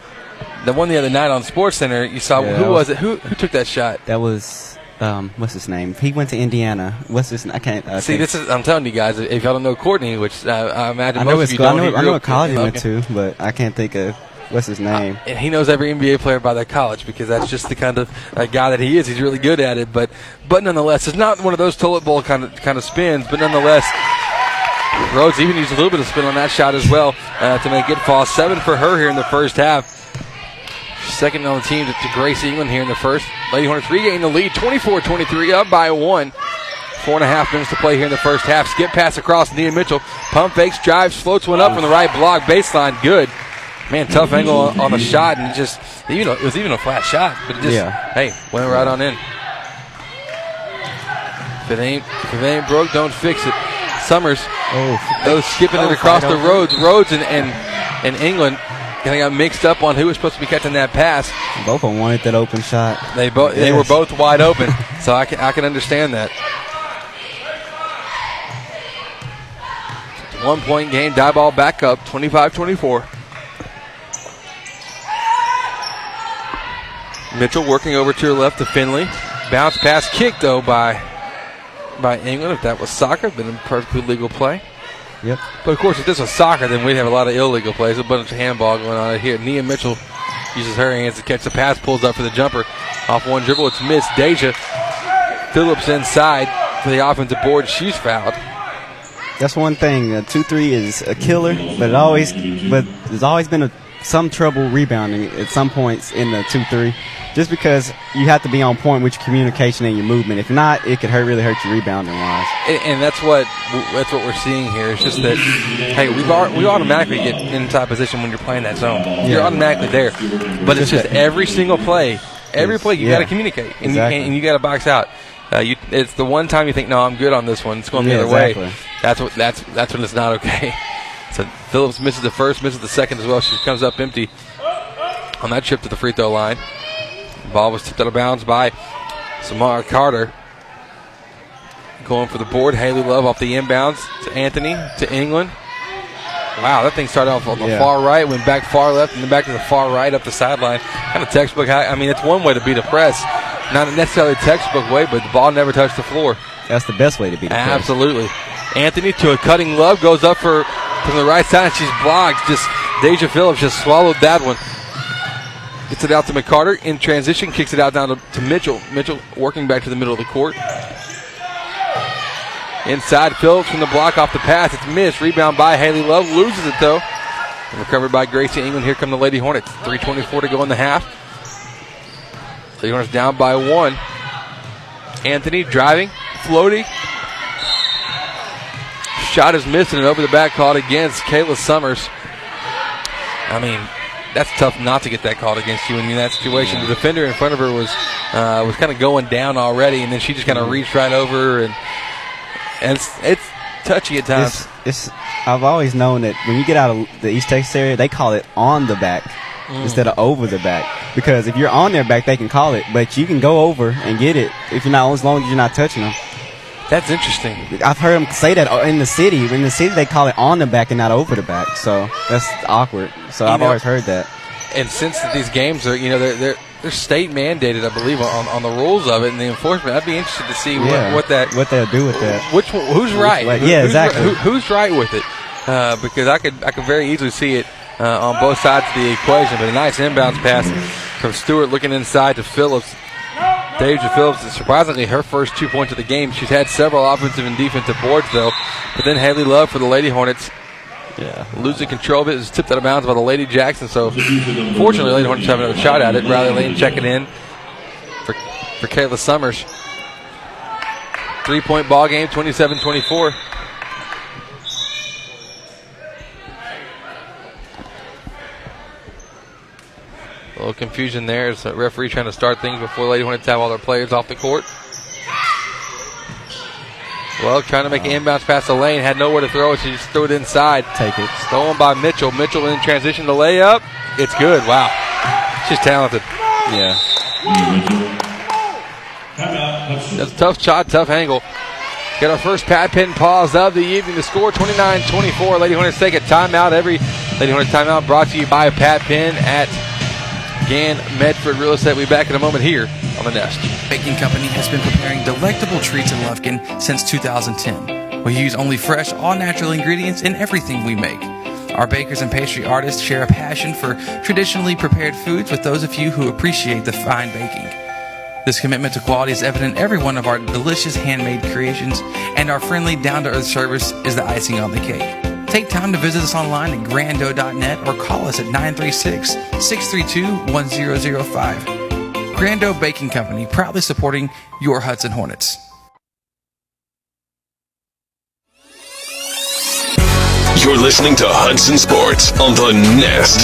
the one the other night on SportsCenter, you saw Yeah, who was was- it? Who who took that shot? That was um, what's his name? He went to Indiana. What's his? I can't. I See, can't- this is I'm telling you guys. If y'all don't know Courtney, which uh, I imagine I most know of it's. you I don't, know. I know what college he went to, but I can't think of what's his name. and he knows every NBA player by their college because that's just the kind of uh, guy that he is. He's really good at it, but but nonetheless, it's not one of those toilet bowl kind of kind of spins. But nonetheless, Rhodes even used a little bit of spin on that shot as well uh, to make it fall. Seven for her here in the first half. Second on the team to, to Grace England here in the first. Lady Hornets regain the lead, 24-23, up by one. Four and a half minutes to play here in the first half. Skip pass across Nia Mitchell. Pump fakes, drives, floats one up from the right block. Baseline, good. Man, tough angle on, on the shot, and it just even it was even a flat shot, but it just Yeah. hey went right on in. If it ain't if it ain't broke, don't fix it. Summers, Oh, those skipping Oh, it across the Rhodes, Rhodes and and, and England. Kind of got mixed up on who was supposed to be catching that pass. both of them wanted that open shot. They both they were both wide open, so I can I can understand that. One point game, Diboll back up, 25-24. Mitchell working over to her left to Finley. Bounce pass kick though by by England. If that was soccer, been a perfectly legal play. Yep. But of course, if this was soccer, then we'd have a lot of illegal plays. A bunch of handball going on here. Nia Mitchell uses her hands to catch the pass, pulls up for the jumper. Off one dribble, it's missed. Deja Phillips inside for the offensive board. She's fouled. That's one thing. Uh, two three is a killer, but it always, but there's always been a, some trouble rebounding at some points in the two three, just because you have to be on point with your communication and your movement. If not, it could hurt really hurt you rebounding wise. And, and that's what that's what we're seeing here. It's just that hey, we we automatically get inside position when you're playing that zone. You're automatically there, but it's Just just every single play, every play you Yeah. got to communicate and Exactly. you, and you got to box out. Uh, you, it's the one time you think, no, I'm good on this one. It's going the Yeah, other way. That's what that's that's when it's not okay. So Phillips misses the first, misses the second as well. She comes up empty on that trip to the free throw line. Ball was tipped out of bounds by Samara Carter. Going for the board, Haley Love off the inbounds to Anthony to England. Wow, that thing started off on the Yeah. far right, went back far left, and then back to the far right up the sideline. Kind of textbook. I I mean, it's one way to beat a press, not necessarily a textbook way, but the ball never touched the floor. That's the best way to beat the press. Absolutely. Anthony to a cutting love goes up for from the right side. and She's blocked. Just Deja Phillips just swallowed that one. Gets it out to McCarter in transition. Kicks it out down to, to Mitchell. Mitchell working back to the middle of the court. Inside Phillips from the block off the pass. It's missed. Rebound by Haley Love. Loses it though. And recovered by Gracie England. Here come the Lady Hornets. 3.24 to go in the half. Lady Hornets down by one. Anthony driving, floating. Shot is missing and over the back called against Kayla Summers. I mean, that's tough not to get that called against you in that situation. The defender in front of her was uh, was kind of going down already, and then she just kind of reached right over, and, and it's, it's touchy at times. It's, it's. I've always known that when you get out of the East Texas area, they call it on the back Mm. instead of over the back. Because if you're on their back, they can call it, but you can go over and get it if you're not as long as you're not touching them. That's interesting. I've heard them say that in the city. In the city, they call it on the back and not over the back. So that's awkward. So You I've know- always heard that. And since these games are, you know, they're they're, they're state mandated, I believe, on, on the rules of it and the enforcement. I'd be interested to see Yeah. what, what that what they'll do with that. Which one, who's right? Like, yeah, who's exactly. right- who- who's right with it? Uh, because I could I could very easily see it uh, on both sides of the equation. But a nice inbounds pass from Stewart looking inside to Phillips. Deja Phillips is surprisingly her first two points of the game. She's had several offensive and defensive boards though. But then Haley Love for the Lady Hornets. Yeah. Losing control of it is tipped out of bounds by the Lady Jackson. So fortunately, Lady Hornets have another shot at it. Riley Lane checking in for for Kayla Summers. Three point ball game, 27 24. Little confusion there as the referee trying to start things before Lady Hornets have all their players off the court. Well, trying to make an inbounds pass to Lane, had nowhere to throw it, she just threw it inside. Take it. Stolen by Mitchell. Mitchell in transition to layup. It's good. Wow. She's talented. Yeah. That's a tough shot, tough angle. Get our first Pat Penn pause of the evening. The score 29 24. Lady Hornets take a timeout. Every Lady Hornets timeout brought to you by Pat Penn at Gann Medford Real Estate. We'll be back in a moment here on the Nest. Baking Company has been preparing delectable treats in Lufkin since 2010. We use only fresh, all natural ingredients in everything we make. Our bakers and pastry artists share a passion for traditionally prepared foods with those of you who appreciate the fine baking. This commitment to quality is evident in every one of our delicious handmade creations, and our friendly, down to earth service is the icing on the cake. Take time to visit us online at grando.net or call us at 936 632 1005. Grando Baking Company, proudly supporting your Hudson Hornets. You're listening to Hudson Sports on the Nest.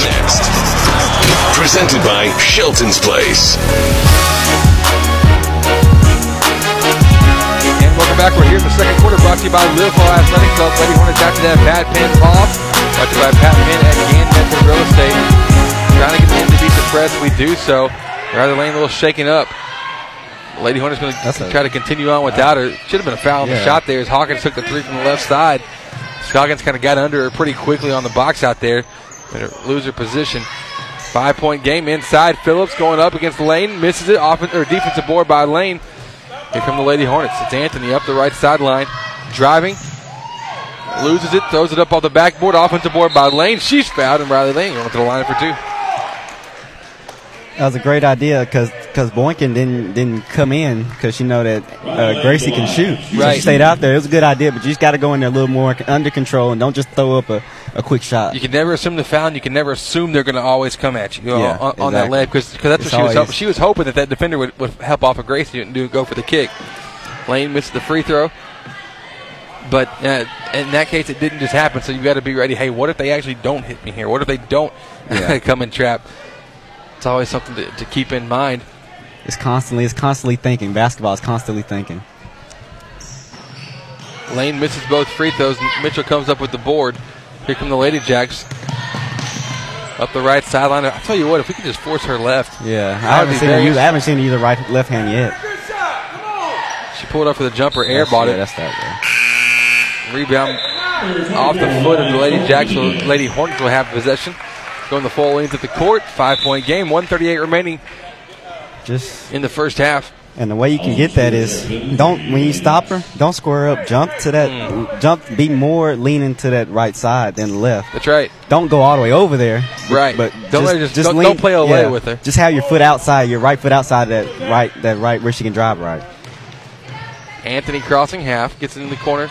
Presented by Shelton's Place. Welcome back. We're here in the second quarter brought to you by Live Well Athletic Club. Lady Hornets after that Pat Penn off. Brought to you by Pat Penn at Gann Medford Real Estate. Trying to get them to beat the press. We do so. Rather lane a little shaken up. Lady Hornets going to try to continue on without her. Should have been a foul on the shot there as Hawkins took the three from the left side. Scoggins kind of got under her pretty quickly on the box out there. Her lose her position. Five point game inside. Phillips going up against Lane. Misses it. Off or defensive board by Lane. Here come the Lady Hornets. It's Anthony up the right sideline. Driving. Loses it. Throws it up off the backboard. Offensive board by Lane. She's fouled. And Riley Lane going to the line for two. That was a great idea because Boynton didn't didn't come in because you know that uh, Gracie can shoot. So Right. she stayed out there. It was a good idea, but you just got to go in there a little more under control and don't just throw up a, a quick shot. You can never assume the foul. and You can never assume they're going to always come at you uh, Yeah, on, on that layup because that's what It's she was. Hoping. She was hoping that that defender would, would help off of Gracie and do go for the kick. Lane missed the free throw, but uh, in that case, it didn't just happen. So you got to be ready. Hey, what if they actually don't hit me here? What if they don't Yeah. come and trap? It's always something to, to keep in mind. it's constantly it's constantly thinking. Basketball is constantly thinking. Lane misses both free throws. Mitchell comes up with the board. Here come the Lady Jacks. Up the right sideline. I tell you what, if we could just force her left. Yeah, I haven't seen her use. I haven't seen her either right left hand yet. She pulled up for the jumper, That's- airballed yeah, it. That's that. Rebound off the foot of the Lady Jacks. So Lady Hornets will have possession. Going the full length of the court. Five point game. 138 remaining Just in the first half. And the way you can get that is don't when you stop her, don't square up. Jump to that, Mm. jump. Be more leaning to that right side than the left. That's right. Don't go all the way over there. Right. But Don't let her just- don't- don't play away with her. Just have your foot outside, your right foot outside that right, that right where she can drive right. Anthony crossing half, gets in the corner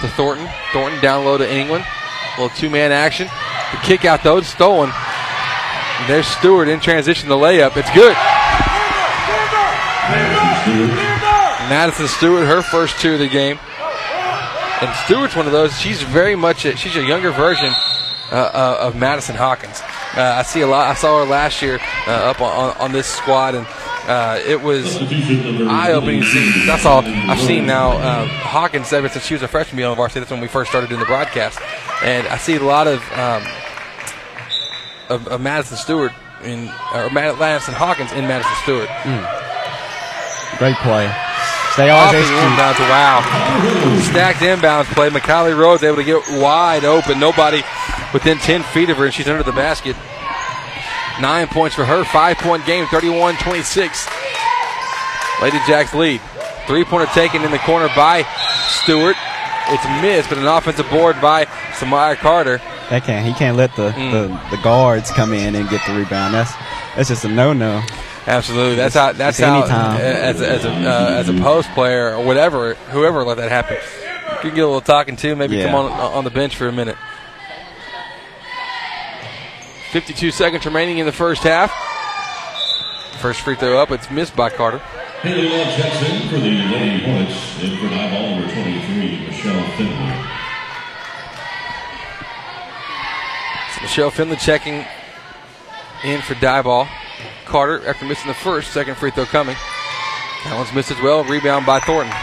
to Thornton. Thornton down low to England. A little two man action. The kick out though, stolen. And there's Stewart in transition, the layup. It's good. Madison Stewart, her first two of the game. And Stewart's one of those, she's very much, a, she's a younger version uh, uh, of Madison Hawkins. Uh, I see a lot, I saw her last year uh, up on, on this squad, and uh, it was eye opening to see. That's all I've seen now. Uh, Hawkins, ever since she was a freshman being on varsity, that's when we first started doing the broadcast. And I see a lot of, um, of, of Madison Stewart in, or Mad- Madison Hawkins in Madison Stewart. Great play. Stay the inbounds, wow. Stacked inbounds play. McKiley Rhodes able to get wide open. Nobody within 10 feet of her, and she's under the basket. Nine points for her. Five point game, 31 26. Lady Jacks lead. Three pointer taken in the corner by Stewart. It's missed, but an offensive board by Samaya Carter. That can't. He can't let the, Mm. the, the guards come in and get the rebound. That's that's just a no no. Absolutely, that's how. That's how. uh, As a, as a uh, as a post player or whatever, whoever let that happen, you can get a little talking to. Maybe Yeah. come on on the bench for a minute. Fifty-two seconds remaining in the first half. First free throw up. It's missed by Carter. Haley Love checks in for the Lady Hornets. In for nine ball number 23, Michelle Finley. So Michelle Finley checking in for Diboll. Carter after missing the first, second free throw coming. That one's missed as well. Rebound by Thornton.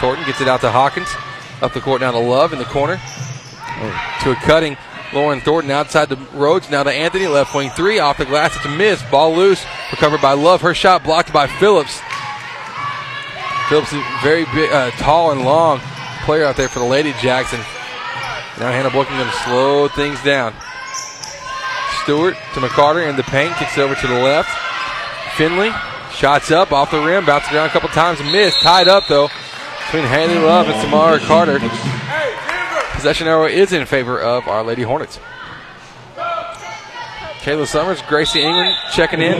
Thornton gets it out to Hawkins. Up the court now to Love in the corner. To a cutting Lauren Thornton outside the Rhodes. Now to Anthony, left wing three. Off the glass, it's a miss. Ball loose. Recovered by Love. Her shot blocked by Phillips. Phillips is very big, uh, tall and long player out there for the Lady Jackson. Now Hannah to slow things down. Stewart to McCarter in the paint, kicks it over to the left. Finley shots up off the rim, bounces around a couple times, missed. Tied up though between Haley Love and Samara Carter. Possession arrow is in favor of our Lady Hornets. Kayla Summers, Gracie England checking in.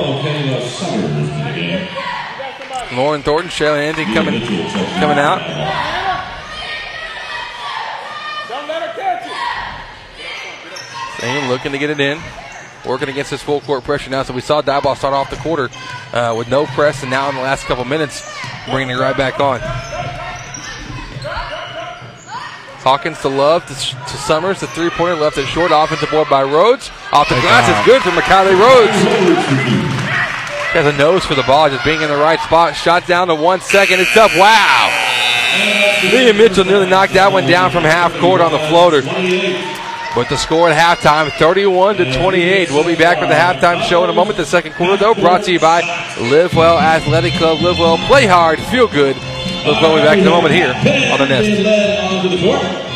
Lauren Thornton, Shayla Andy coming coming out. England looking to get it in. Working against this full court pressure now. So we saw Diboll start off the quarter uh, with no press, and now in the last couple minutes, bringing it right back on. Hawkins to Love to, to Summers. The three pointer left it short. Offensive board by Rhodes. Off the Good glass. It's good for McKiley Rhodes. She has a nose for the ball, just being in the right spot. Shot down to one second. It's up. Wow. Leah Mitchell nearly knocked that one down from half court on the floater. But the score at halftime, 31 to 28. We'll be back with the halftime show in a moment. The second quarter, though, brought to you by Live Well Athletic Club. Live Well, play hard, feel good. Live Well will be back in a moment here on the Nest.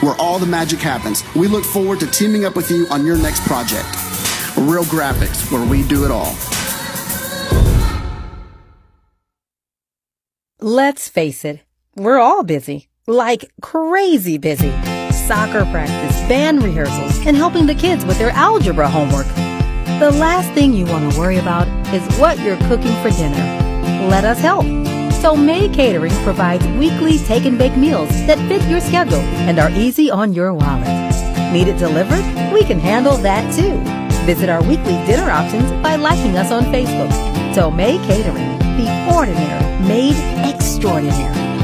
where all the magic happens. We look forward to teaming up with you on your next project. Real Graphics, where we do it all. Let's face it, we're all busy. Like crazy busy. Soccer practice, band rehearsals, and helping the kids with their algebra homework. The last thing you want to worry about is what you're cooking for dinner. Let us help. So May Catering provides weekly take and bake meals that fit your schedule and are easy on your wallet. Need it delivered? We can handle that too. Visit our weekly dinner options by liking us on Facebook. So May Catering, the ordinary made extraordinary.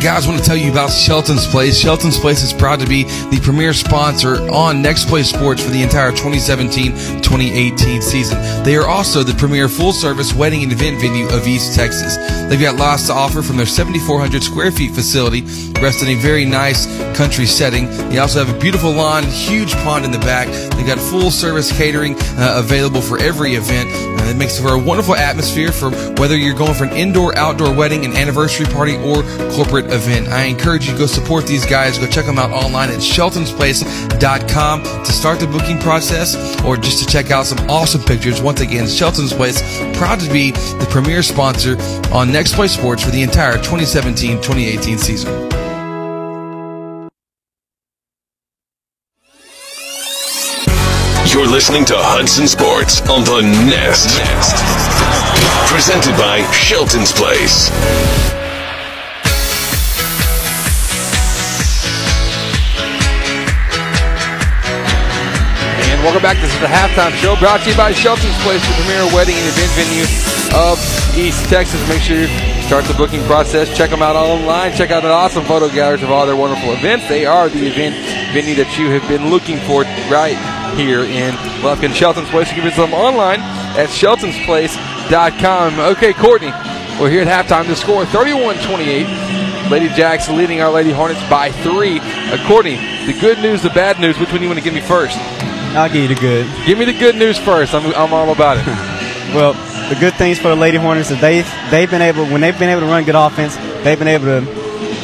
Guys, I want to tell you about Shelton's Place. Shelton's Place is proud to be the premier sponsor on Next Play Sports for the entire 2017-2018 season. They are also the premier full-service wedding and event venue of East Texas. They've got lots to offer from their 7,400 square feet facility, rest in a very nice country setting. They also have a beautiful lawn, huge pond in the back. They've got full-service catering uh, available for every event. Uh, it makes for a wonderful atmosphere for whether you're going for an indoor, outdoor wedding, an anniversary party, or corporate event. I encourage you to go support these guys. Go check them out online at sheltonsplace.com to start the booking process or just to check out some awesome pictures. Once again, Shelton's Place, proud to be the premier sponsor on Next Play Sports for the entire 2017-2018 season. You're listening to Hudson Sports on the Nest. Presented by Shelton's Place. Welcome back. This is the halftime show brought to you by Shelton's Place, the premier wedding and event venue of East Texas. Make sure you start the booking process. Check them out online. Check out the awesome photo galleries of all their wonderful events. They are the event venue that you have been looking for right here in Lufkin. Shelton's Place. You can visit them online at sheltonsplace.com. Okay, Courtney, we're here at halftime. The score 31 28. Lady Jacks leading our Lady Hornets by three. Uh, Courtney, the good news, the bad news, which one do you want to give me first? I'll give you the good. Give me the good news first. I'm, I'm all about it. Well, the good things for the Lady Hornets is they they've been able when they've been able to run good offense, they've been able to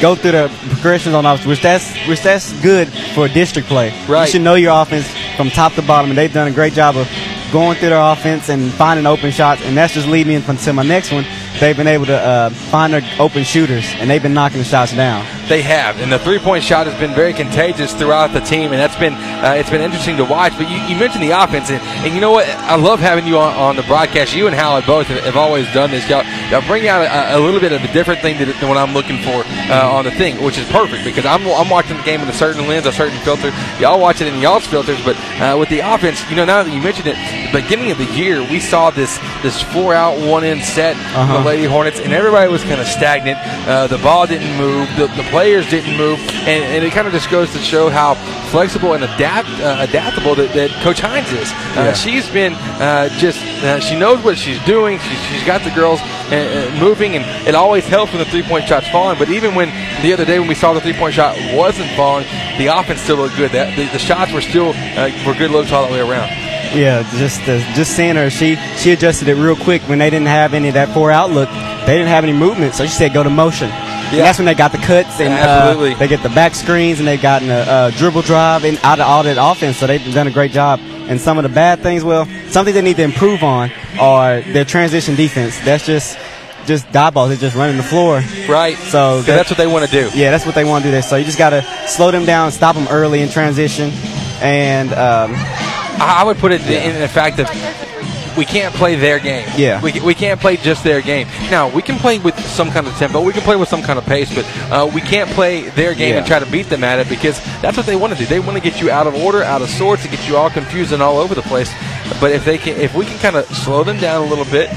go through the progressions on offense, which that's which that's good for district play. Right. You should know your offense from top to bottom, and they've done a great job of going through their offense and finding open shots, and that's just leading me into my next one. They've been able to uh, find their open shooters, and they've been knocking the shots down. They have, and the three-point shot has been very contagious throughout the team, and that's been uh, it's been interesting to watch. But you, you mentioned the offense, and, and, you know what? I love having you on, on the broadcast. You and Howard both have, have always done this. Y'all, y'all bring out a, a, little bit of a different thing than, than what I'm looking for uh, on the thing, which is perfect because I'm, I'm watching the game in a certain lens, a certain filter. Y'all watch it in y'all's filters, but uh, with the offense, you know, now that you mentioned it, the beginning of the year, we saw this this four out, one in set Uh-huh. the Lady Hornets, and everybody was kind of stagnant. Uh, the ball didn't move, the, the players didn't move, and, and it kind of just goes to show how flexible and adapt uh, adaptable that, that Coach Hines is. Uh, Yeah. She's been uh, just uh, she knows what she's doing. She, she's got the girls uh, uh, moving, and it always helps when the three point shot's falling. But even when the other day when we saw the three point shot wasn't falling, the offense still looked good. That the, the shots were still uh, were good looks all the way around. Yeah, just uh, just seeing her, she she adjusted it real quick when they didn't have any of that four outlook. They didn't have any movement, so she said go to motion. And that's when they got the cuts and uh, Absolutely. they get the back screens and they've gotten a, uh dribble drive and out of all that offense. So they've done a great job. And some of the bad things, well, something they need to improve on are their transition defense. That's just just Diboll's. They're just running the floor. Right. So that's what they want to do. Yeah, that's what they want to do. There. So you just got to slow them down, stop them early in transition, and um, I I would put it in the fact that we can't play their game. Yeah. We, we can't play just their game. Now, we can play with some kind of tempo, we can play with some kind of pace, but uh, we can't play their game Yeah. and try to beat them at it because that's what they want to do. They want to get you out of order, out of sorts, to get you all confused and all over the place. But if they can, if we can kind of slow them down a little bit,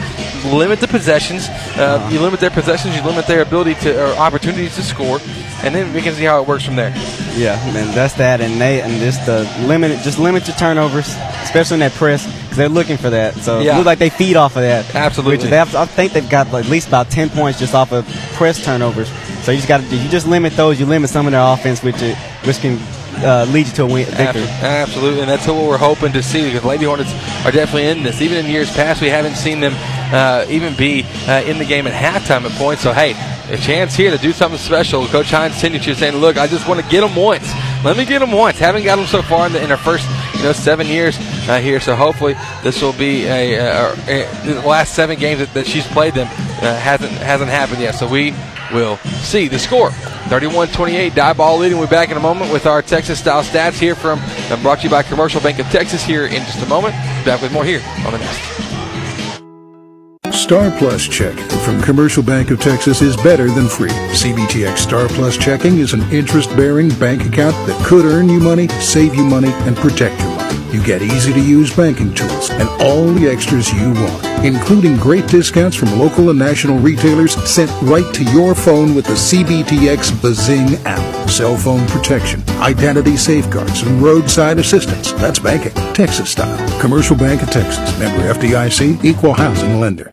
limit the possessions, uh, Uh-huh. you limit their possessions, you limit their ability to or opportunities to score, and then we can see how it works from there. Yeah, and that's that, and they and just the limit, just limit your turnovers, especially in that press, because they're looking for that. So Yeah. it looks like they feed off of that. Absolutely. They have, I think they've got at least about ten points just off of press turnovers. So you just got to, you just limit those, you limit some of their offense, which it, which can uh, lead you to a win, victory. Absolutely, and that's what we're hoping to see because Lady Hornets are definitely in this. Even in years past, we haven't seen them uh, even be uh, in the game at halftime at points. So, hey, a chance here to do something special. Coach Hines signature saying, "Look, I just want to get them once. Let me get them once. Haven't got them so far in, the, in our first, you know, seven years uh, here. So hopefully, this will be a, a, a, the last seven games that, that she's played them uh, hasn't hasn't happened yet. So we will see the score. 31-28, Diboll leading. We'll be back in a moment with our Texas-style stats here from, uh, brought to you by Commercial Bank of Texas here in just a moment. Back with more here on the Nest. Star Plus checking from Commercial Bank of Texas is better than free. CBTX Star Plus checking is an interest bearing bank account that could earn you money, save you money, and protect your money. You get easy to use banking tools and all the extras you want, including great discounts from local and national retailers sent right to your phone with the CBTX Bazing app. Cell phone protection, identity safeguards, and roadside assistance. That's banking, Texas style. Commercial Bank of Texas, member FDIC, equal housing lender.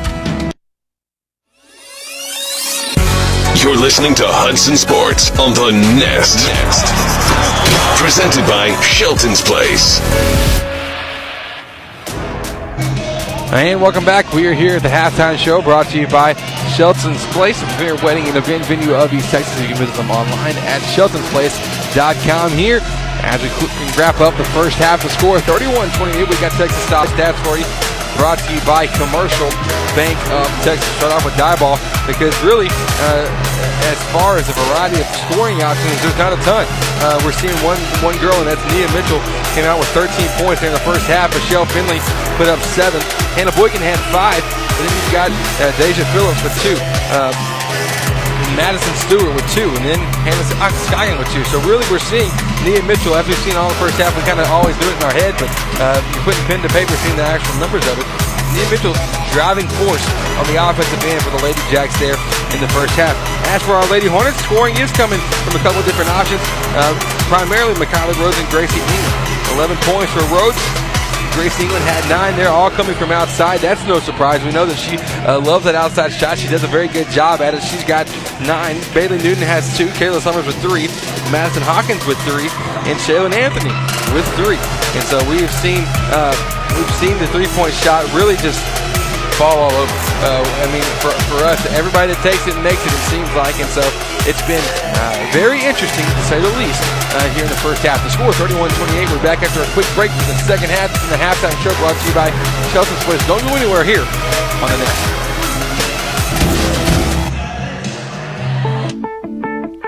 You're listening to Hudson Sports on the Nest. Nest. Presented by Shelton's Place. And welcome back. We are here at the halftime show brought to you by Shelton's Place, a premier wedding and event venue of East Texas. You can visit them online at sheltonsplace.com here. As we wrap up the first half, the score 31 28. We got Texas style stats for you brought to you by Commercial Bank of Texas. Start off with Diboll because really, uh, as far as a variety of scoring options, there's not a ton. Uh, we're seeing one one girl, and that's Nia Mitchell, came out with 13 points in the first half. Michelle Finley put up seven. Hannah Boykin had five. And then you've got uh, Deja Phillips with two. Um, Madison Stewart with two, and then Hannah Scoggin with two. So really, we're seeing Nia Mitchell, as we've seen all the first half, we kind of always do it in our head, but uh, you're putting pen to paper, seeing the actual numbers of it. Nia Mitchell driving force on the offensive end for the Lady Jacks there in the first half. As for our Lady Hornets, scoring is coming from a couple different options, uh, primarily Mikayla Rhodes and Gracie England. 11 points for Rhodes, Grace England had nine They're all coming from outside. That's no surprise. We know that she uh, loves that outside shot. She does a very good job at it. She's got nine. Bailey Newton has two. Kayla Summers with three. Madison Hawkins with three. And Shaylin Anthony with three. And so we've seen uh, we've seen the three-point shot really just fall all over. Uh, I mean, for, for us, everybody that takes it and makes it, it seems like. And so it's been uh, very interesting, to say the least, uh, here in the first half. The score 31-28. We're back after a quick break for the second half. Is the halftime show brought to you by Shelton's Place. Don't go anywhere here on the Nest.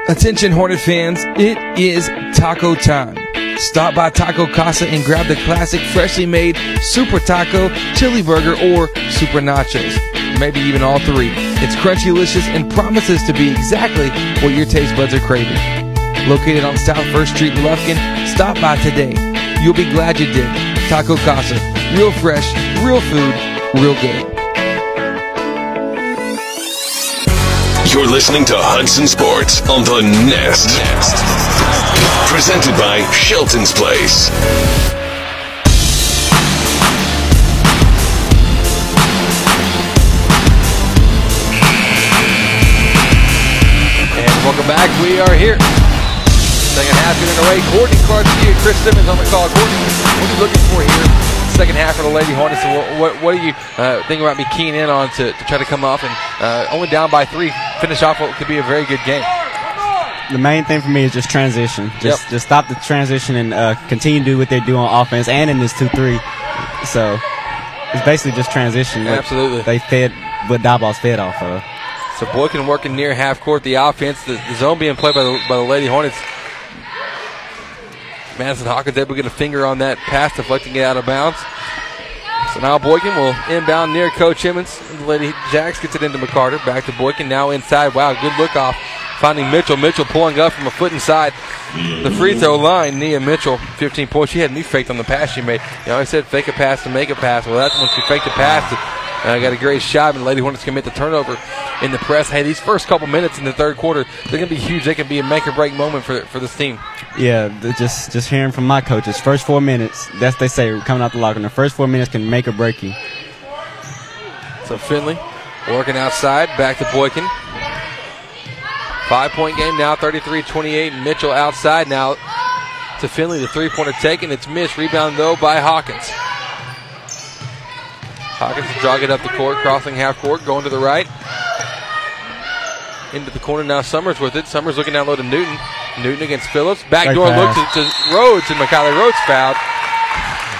Attention Hornet fans, it is taco time. Stop by Taco Casa and grab the classic freshly made Super Taco, Chili Burger, or Super Nachos. Maybe even all three. It's crunchy delicious and promises to be exactly what your taste buds are craving. Located on South First Street in Lufkin, stop by today. You'll be glad you did. Taco Casa. Real fresh, real food, real good. You're listening to Hudson Sports on the Nest. Nest. Presented by Shelton's Place. Back. We are here. Second half getting away. Courtney Garcia, Chris Simmons on the call. Courtney, what are you looking for here? Second half for the Lady Hornets. What, what, what do you uh, think about me keying in on to, to try to come off and uh, only down by three, finish off what could be a very good game? the main thing for me is just transition. Just Yep. just stop the transition and uh, continue to do what they do on offense and in this two three. So it's basically just transition. Absolutely. They fed what Diboll's fed off of. So Boykin working near half court. The offense, the, the zone being played by the, by the Lady Hornets. Madison Hawkins able to get a finger on that pass, deflecting it out of bounds. So now Boykin will inbound near Coach Emmons. The Lady Jacks gets it into McCarter. Back to Boykin. Now inside. Wow, good look off finding Mitchell. Mitchell pulling up from a foot inside the free throw line. Nia Mitchell, 15 points. She had me faked on the pass she made. You know, I said fake a pass to make a pass. Well, that's when she faked a pass. I uh, got a great shot, and Lady Hornets commit the turnover in the press. Hey, these first couple minutes in the third quarter, they're going to be huge. They can be a make or break moment for for this team. Yeah, just just hearing from my coaches, first four minutes, that's they say coming out the locker room. The first four minutes can make or break you. So Finley working outside, back to Boykin. Five point game now, 33 28. Mitchell outside now to Finley. The three pointer taken. It's missed. Rebound, though, by Hawkins. Hawkins jog it up the court, crossing half court, going to the right. Into the corner now. Summers with it. Summers looking down low to Newton. Newton against Phillips. Backdoor look to, to Rhodes, and Macaulay Rhodes fouled.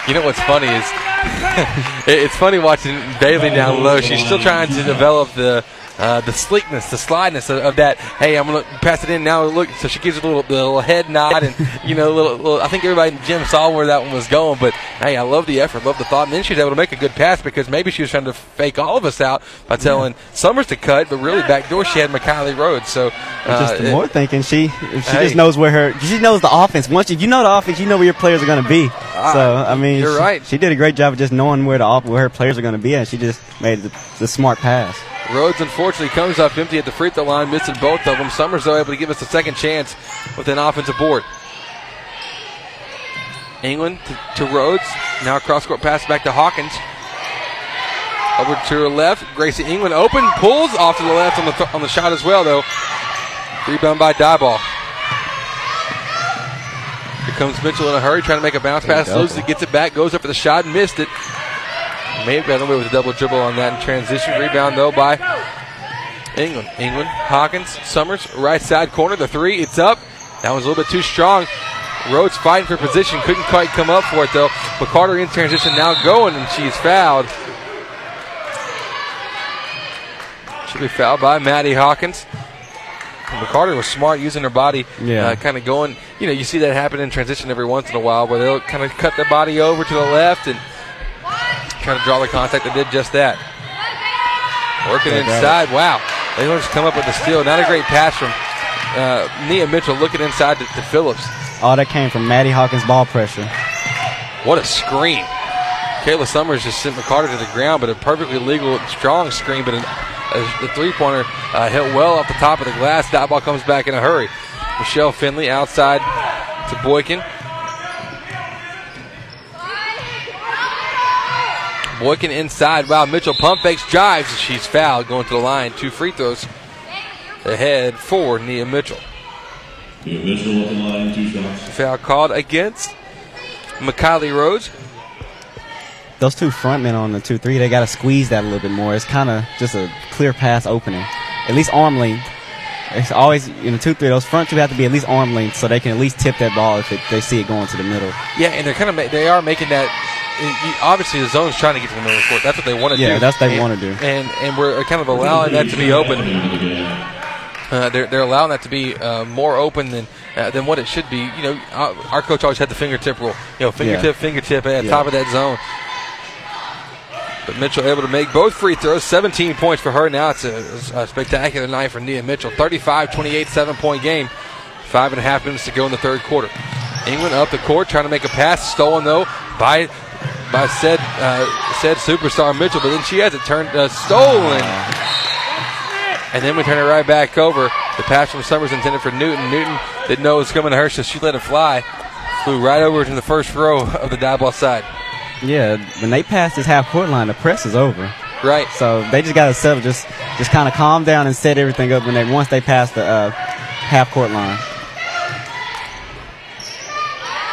You know what's funny is it's funny watching Bailey down low. She's still trying to develop the uh, the sleekness, the slideness of, of, that. Hey, I'm gonna pass it in now. Look, so she gives a little, the little head nod, and you know, little, little, I think everybody in the gym saw where that one was going. But hey, I love the effort, love the thought, and then she's able to make a good pass because maybe she was trying to fake all of us out by telling yeah. Summers to cut, but really backdoor she had Macaulay Rhodes. So uh, just more thinking, she she hey. just knows where her she knows the offense. Once you, you know the offense, you know where your players are going to be. Uh, so I mean, you're she, right. She did a great job of just knowing where the where her players are going to be, and she just made the, the smart pass. Rhodes unfortunately comes up empty at the free throw line, missing both of them. Summers though able to give us a second chance with an offensive board. England to, to Rhodes. Now cross court pass back to Hawkins. Over to her left. Gracie England open, pulls off to the left on the th- on the shot as well though. Rebound by Diboll. Here comes Mitchell in a hurry, trying to make a bounce pass. Loses it, gets it back, goes up for the shot, missed it. May have gotten away with a double dribble on that in transition. Rebound, though, by England. England, Hawkins, Summers, right side corner. The three, it's up. That was a little bit too strong. Rhodes fighting for position, couldn't quite come up for it, though. But Carter in transition now going, and she's fouled. She'll be fouled by Maddie Hawkins. McCarter was smart using her body, yeah. Uh, kind of going. You know, you see that happen in transition every once in a while, where they'll kind of cut their body over to the left and trying to draw the contact. They did just that. Working inside. Wow. They just come up with the steal. Not a great pass from uh, Nia Mitchell looking inside to, to Phillips. All that came from Maddie Hawkins' ball pressure. What a screen. Kayla Summers just sent McCarter to the ground, but a perfectly legal, strong screen. But an, the three pointer uh, hit well off the top of the glass. That ball comes back in a hurry. Michelle Finley outside to Boykin. Boykin inside. Wow, Mitchell pump fakes, drives. She's fouled going to the line. Two free throws ahead for Nia Mitchell. Nia Mitchell at the line, two shots. Foul called against Macaulay Rhodes. Those two front men on the 2 3, they got to squeeze that a little bit more. It's kind of just a clear pass opening. At least arm length. It's always in the two three. Those front two have to be at least arm length so they can at least tip that ball if it, they see it going to the middle. Yeah, and they're kind of they are making that obviously the zone's trying to get to the middle of the court. That's what they want to yeah, do. Yeah, that's what they want to do. And and we're kind of allowing that to be open. Uh, they're, they're allowing that to be uh, more open than uh, than what it should be. You know, our, our, coach always had the fingertip rule. You know, fingertip, yeah. fingertip at yeah. top of that zone. But Mitchell able to make both free throws. 17 points for her. Now it's a, a spectacular night for Nia Mitchell. 35-28, seven-point game. Five and a half minutes to go in the third quarter. England up the court, trying to make a pass. Stolen, though, by by said uh, said superstar Mitchell, but then she has it turned uh, stolen. And then we turn it right back over. The pass from Summers intended for Newton. Newton didn't know it was coming to her, so she let it fly. Flew right over to the first row of the Diboll side. Yeah, when they pass this half court line, the press is over. Right. So they just got to settle, just just kind of calm down and set everything up when they once they pass the uh, half court line.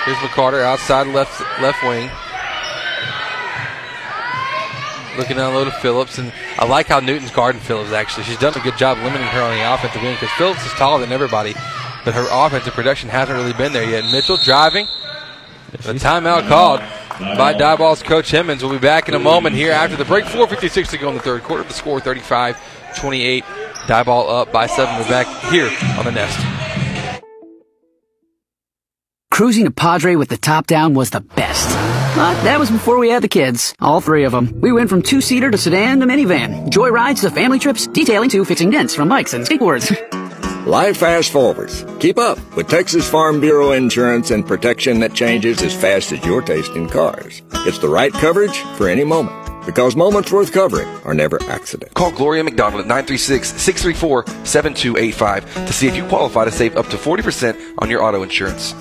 Here's McCarter outside left left wing. Looking down low to Phillips, and I like how Newton's guarding Phillips. Actually, she's done a good job limiting her on the offensive end because Phillips is taller than everybody, but her offensive production hasn't really been there yet. Mitchell driving. The timeout called by Diboll's coach Hemmons. We'll be back in a moment here after the break. 4.56 to go in the third quarter. The score 35 28. Diboll up by seven. We're back here on the Nest. Cruising to Padre with the top down was the best. But that was before we had the kids, all three of them. We went from two-seater to sedan to minivan, joy rides to family trips, detailing to fixing dents from bikes and skateboards. Life fast forwards. Keep up with Texas Farm Bureau insurance and protection that changes as fast as your taste in cars. It's the right coverage for any moment. Because moments worth covering are never accidents. Call Gloria McDonald at 936-634-7285 to see if you qualify to save up to 40% on your auto insurance.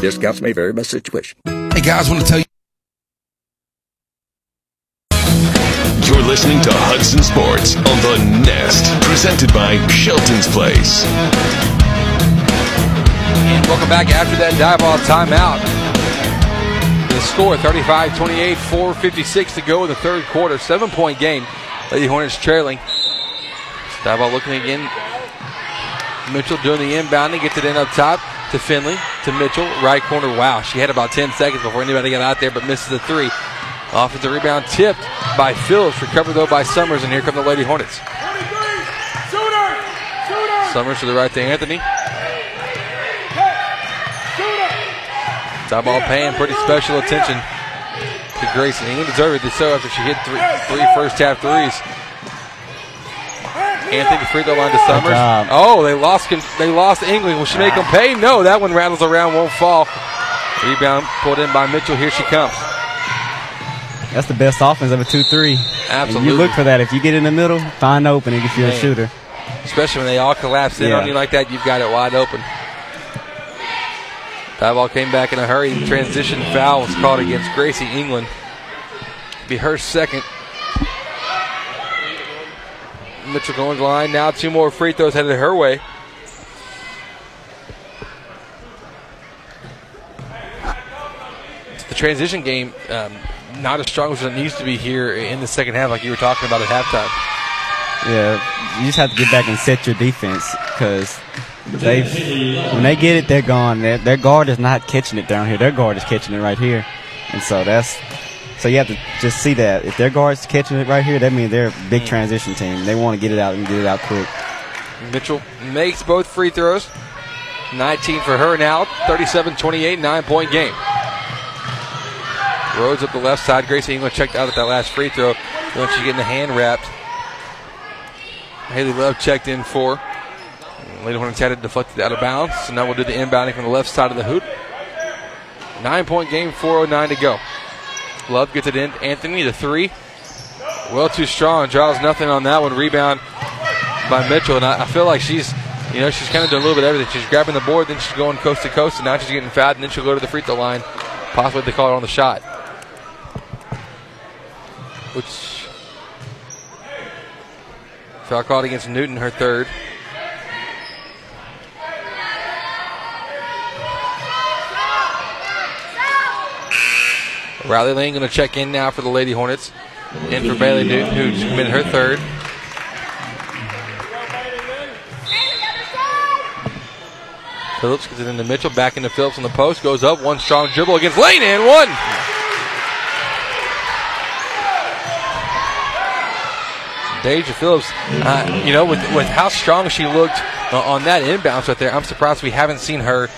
Discounts may vary by situation. Hey guys, want to tell you. Listening to Hudson Sports on the Nest, presented by Shelton's Place. And welcome back after that Diboll timeout. The score 35 28, 4.56 to go in the third quarter. Seven point game. Lady Hornets trailing. Diboll looking again. Mitchell doing the inbounding, gets it in up top to Finley, to Mitchell, right corner. Wow, she had about 10 seconds before anybody got out there, but misses the three. Offensive rebound tipped by Phillips, recovered though by Summers, and here come the Lady Hornets. Summers to the right to Anthony. Top ball paying pretty special attention to Grayson. He deserved it so after she hit three, three first half threes. Anthony free throw line to Summers. Oh, they lost they lost England. Will she make them pay? No, that one rattles around, won't fall. Rebound pulled in by Mitchell. Here she comes. That's the best offense of a 2 3. Absolutely. You look for that. If you get in the middle, find opening if you're Man. a shooter. Especially when they all collapse in Yeah. on you like that, you've got it wide open. That ball came back in a hurry. Transition foul was called against Gracie England. Be her second. Mitchell going to the line now. Two more free throws headed her way. The transition game um, not as strong as it needs to be here in the second half, like you were talking about at halftime. Yeah, you just have to get back and set your defense because they when they get it, they're gone. Their, their guard is not catching it down here. Their guard is catching it right here, and so that's so you have to just see that if their guard's catching it right here, that means they're a big mm. transition team. They want to get it out and get it out quick. Mitchell makes both free throws. 19 for her now. 37 28, nine point game. Rhodes up the left side. Gracie England checked out at that last free throw. Then she's getting the hand wrapped. Haley Love checked in for. Lady Hornets had it deflected out of bounds. So now we'll do the inbounding from the left side of the hoop. Oh nine point game, 4.09 to go. Love gets it in. Anthony, the three. Well, too strong. Draws nothing on that one. Rebound by Mitchell. And I, I feel like she's, you know, she's kind of doing a little bit of everything. She's grabbing the board, then she's going coast to coast, and now she's getting fouled, and then she'll go to the free throw line. Possibly they call her on the shot. Which. Foul called against Newton, her third. Riley Lane going to check in now for the Lady Hornets. In for Bailey Newton, who just committed her third. Phillips gets it into Mitchell, back into Phillips on the post, goes up, one strong dribble against Lane, and one. Deja Phillips, uh, you know, with, with how strong she looked uh, on that inbounds right there, I'm surprised we haven't seen her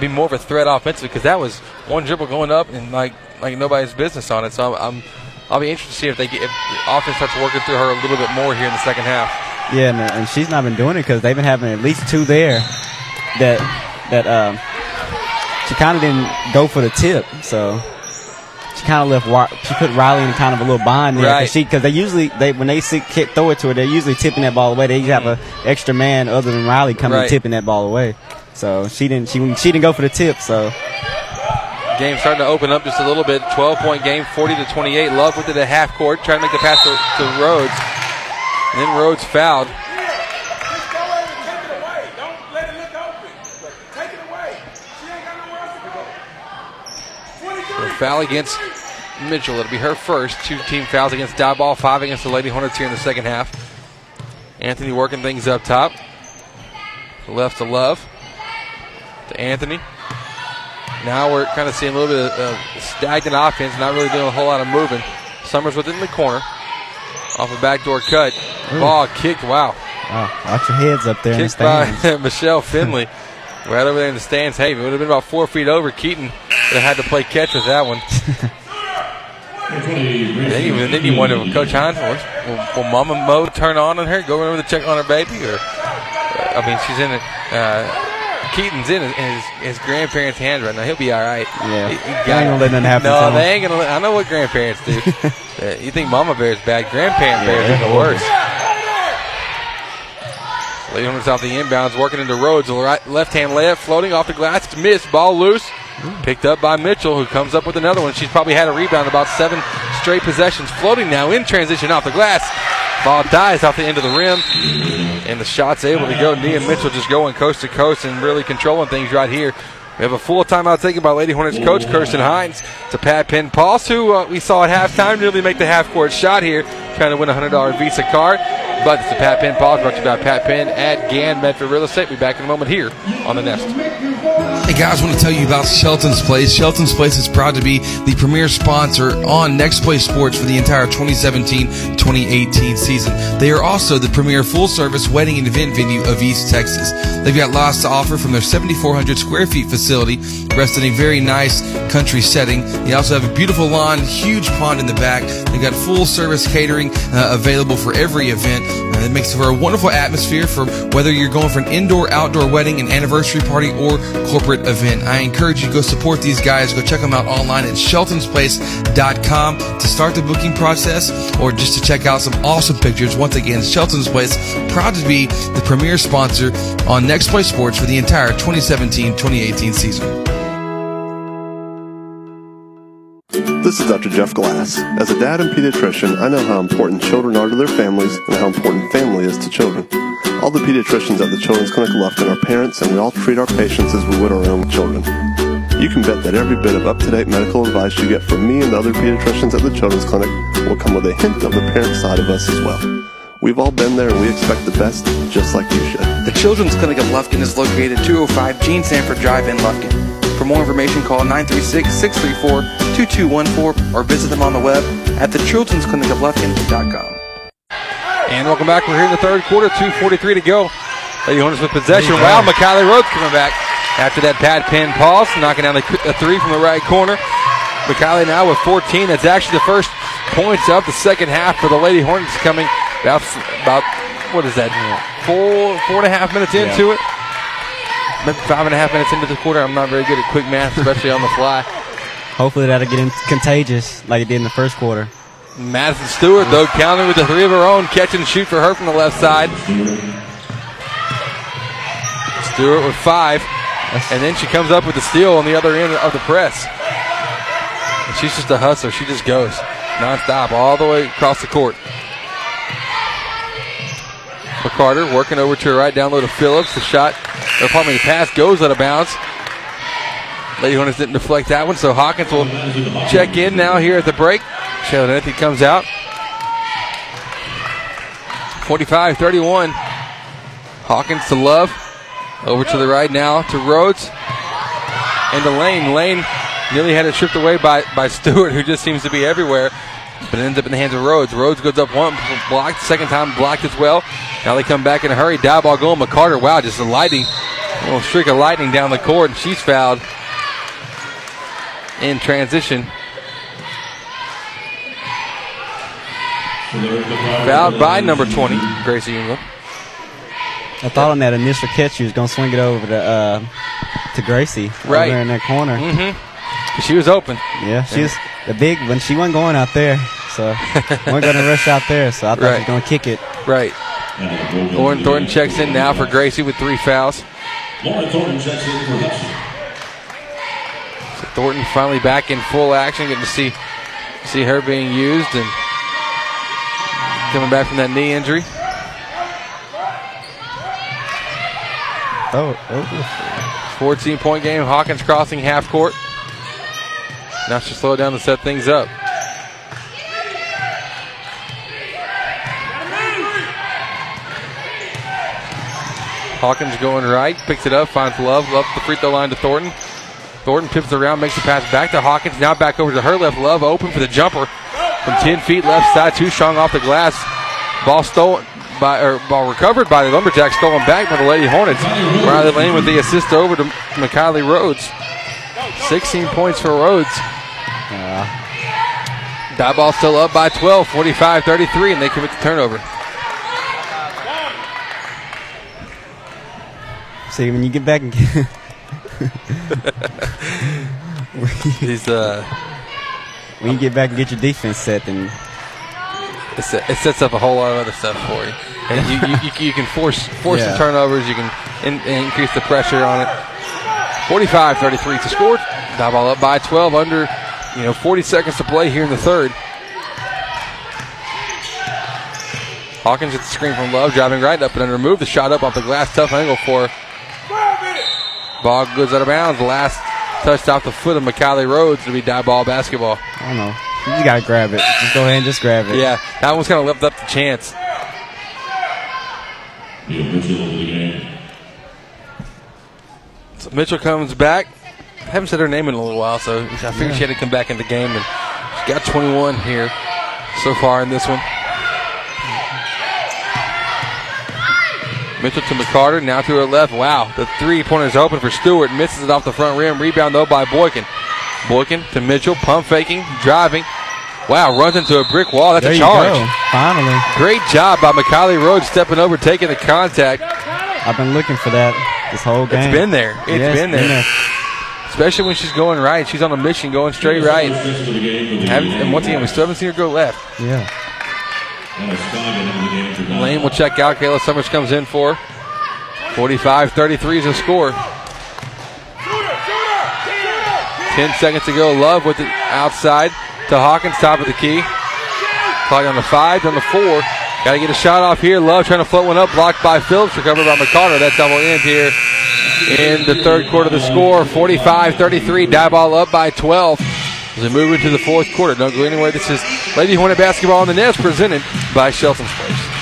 be more of a threat offensively because that was one dribble going up and like like nobody's business on it. So I'm, I'm I'll be interested to see if they get, if the offense starts working through her a little bit more here in the second half. Yeah, and, and she's not been doing it because they've been having at least two there that that um, she kind of didn't go for the tip, so she kind of left. She put Riley in kind of a little bind there Right. because she they usually they when they see, kick, throw it to her, they're usually tipping that ball away. They have a mm. extra man other than Riley coming Right. and tipping that ball away. So she didn't she she didn't go for the tip. So Game starting to open up just a little bit. 12 point game, 40 to 28. Love with it at half court, trying to make the pass to, to Rhodes. And then Rhodes fouled. Foul against Mitchell. It'll be her first. Two team fouls against Diboll, five against the Lady Hornets here in the second half. Anthony working things up top. Left to Love. To Anthony. Now we're kind of seeing a little bit of uh, stagnant offense, not really doing a whole lot of moving. Summers within the corner. Off a backdoor cut. Ooh. Ball kicked. Wow. wow, watch your heads up there in the Kicked by. Michelle Finley. right over there in the stands. Hey, it would have been about four feet over. Keaton would have had to play catch with that one. then, you, then you wonder, well, Coach Hines, will, will, Mama Mo turn on on her, go over to check on her baby, or I mean, she's in it. Uh, Keaton's in his, his, his grandparents' hands right now. He'll be all right. Yeah. He- he They ain't gonna let nothing happen No, they ain't gonna. Let, I know what grandparents do. Uh, you think Mama Bear's bad? Grandparent Bear's Yeah, are the worst. Hornets off the inbounds, working into Rhodes. Right, left-hand layup, floating off the glass. It's missed. Ball loose. Picked up by Mitchell, who comes up with another one. She's probably had a rebound about seven straight possessions. Floating now in transition off the glass. Ball dies off the end of the rim. And the shot's able to go. Nia Mitchell just going coast to coast and really controlling things right here. We have a full timeout taken by Lady Hornets coach Kirsten Hines to Pat Penn Pause, who uh, we saw at halftime nearly make the half court shot here, trying to win a $100 Visa card. But it's the Pat Penn Pause brought to you by Pat Penn at Gann Medford Real Estate. We'll Be back in a moment here on the Nest. Hey guys, I want to tell you about Shelton's Place. Shelton's Place is proud to be the premier sponsor on Next Play Sports for the entire 2017-2018 season. They are also the premier full-service wedding and event venue of East Texas. They've got lots to offer from their 7,400 square feet facility, rest in a very nice country setting. They also have a beautiful lawn, huge pond in the back. They've got full-service catering uh, available for every event. Uh, it makes for a wonderful atmosphere for whether you're going for an indoor, outdoor wedding, an anniversary party, or corporate event. I encourage you to go support these guys. Go check them out online at sheltonsplace.com to start the booking process or just to check out some awesome pictures. Once again, Shelton's Place, proud to be the premier sponsor on Next Play Sports for the entire 2017-2018 season. This is Dr. Jeff Glass. As a dad and pediatrician, I know how important children are to their families and how important family is to children. All the pediatricians at the Children's Clinic Lufkin are parents, and we all treat our patients as we would our own children. You can bet that every bit of up-to-date medical advice you get from me and the other pediatricians at the Children's Clinic will come with a hint of the parent side of us as well. We've all been there and we expect the best, just like you should. The Children's Clinic of Lufkin is located 205 Gene Sanford Drive in Lufkin. For more information, call 936-634-2214 or visit them on the web at thechildren'sclinicoflufkin.com. And welcome back. We're here in the third quarter, 2.43 to go. Lady Hornets with possession. Wow, McKiley Rhodes coming back after that Pat Penn pause, knocking down the a three from the right corner. McKiley now with 14. That's actually the first points of the second half for the Lady Hornets coming about, about what is that, four, four and a half minutes Yeah. into it? Maybe five and a half minutes into the quarter. I'm not very good at quick math, especially on the fly. Hopefully that'll get in contagious like it did in the first quarter. Madison Stewart, though, counting with the three of her own, catch and shoot for her from the left side. Stewart with five. And then she comes up with the steal on the other end of the press. And she's just a hustler. She just goes nonstop all the way across the court. McCarter working over to her right, down low to Phillips. The shot, or pardon me, the pass goes out of bounds. Lady Hornets didn't deflect that one, so Hawkins will check in now here at the break. Shayla Nethy comes out. 45 31. Hawkins to Love. Over to the right now to Rhodes. And to Lane. Lane nearly had it stripped away by, by Stewart, who just seems to be everywhere. But it ends up in the hands of Rhodes. Rhodes goes up one, blocked. Second time blocked as well. Now they come back in a hurry. Diboll going. McCarter, wow, just a lightning, a little streak of lightning down the court, and she's fouled in transition. Fouled by number 20, Gracie England. I thought on that initial catch she was going to swing it over to uh, to Gracie Right. over there in that corner. Mm-hmm. She was open. Yeah, she's. was the big when she wasn't going out there, so wasn't going to rush out there. So I thought she Right. was going to kick it. Right. Lauren Thornton checks in now for Gracie with three fouls. Lauren Thornton checks in for Hudson. So Thornton finally back in full action, getting to see see her being used and coming back from that knee injury. Oh, oh. 14 point game. Hawkins crossing half court. Now she slowed down to set things up. Hawkins going right, picks it up, finds Love, up the free throw line to Thornton. Thornton pivots around, makes the pass back to Hawkins. Now back over to her left. Love open for the jumper from 10 feet left side. Too strong off the glass. Ball stolen by, or ball recovered by the Lumberjacks, stolen back by the Lady Hornets. Riley Lane with the assist over to McKiley Rhodes. 16 points for Rhodes. Diboll still up by 12, 45 33, and they commit the turnover. See, when you get back and get He's uh, when you get back and get your defense set, then it, set, it sets up a whole lot of other stuff for you. And you, you, you, you can force force Yeah. the turnovers. You can in, increase the pressure on it. 45-33 to score. Diboll up by 12 under, you know, 40 seconds to play here in the third. Hawkins gets the screen from Love, driving right up and under move. The shot up off the glass, tough angle for Ball goes out of bounds. Last touched off the foot of McCallie Rhodes to be Diboll basketball. I don't know. You just gotta grab it. Just go ahead and just grab it. Yeah, that one's kind of left up the chance. So Mitchell comes back. Haven't said her name in a little while, so I figured she had to come back in the game, and she got 21 here so far in this one. Mitchell to McCarter, now to her left. Wow, the three-pointer is open for Stewart. Misses it off the front rim. Rebound, though, by Boykin. Boykin to Mitchell, pump faking, driving. Wow, runs into a brick wall. That's There a you charge. go. Finally. Great job by McCallie Rhodes stepping over, taking the contact. I've been looking for that this whole game. It's been there. It's Yeah, been there. Especially when she's going right. She's on a mission going straight right. And once again, we still haven't seen her go left. Yeah. Lane will check out. Kayla Summers comes in for 45 33 is the score. 10 seconds to go. Love with it outside to Hawkins, top of the key. Clock on the five, on the four. Got to get a shot off here. Love trying to float one up, blocked by Phillips, recovered by McCarter. That double end here in the third quarter. The score 45 33. Diboll up by 12 as we move into the fourth quarter. Don't go anywhere. This is Lady Hornet basketball on the Nest presented by Shelton's Place.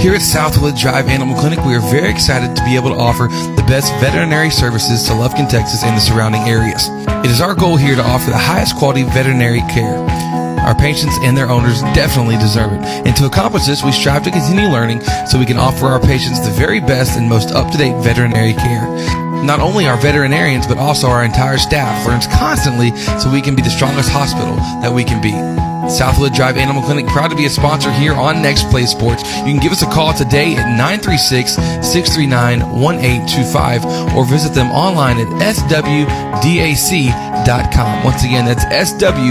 Here at Southwood Drive Animal Clinic, we are very excited to be able to offer the best veterinary services to Lufkin, Texas and the surrounding areas. It is our goal here to offer the highest quality veterinary care. Our patients and their owners definitely deserve it. And to accomplish this, we strive to continue learning so we can offer our patients the very best and most up-to-date veterinary care. Not only our veterinarians, but also our entire staff learns constantly so we can be the strongest hospital that we can be. Southwood Drive Animal Clinic, proud to be a sponsor here on Next Play Sports. You can give us a call today at 936-639-1825 or visit them online at swdac.com. Once again, that's swdac.com.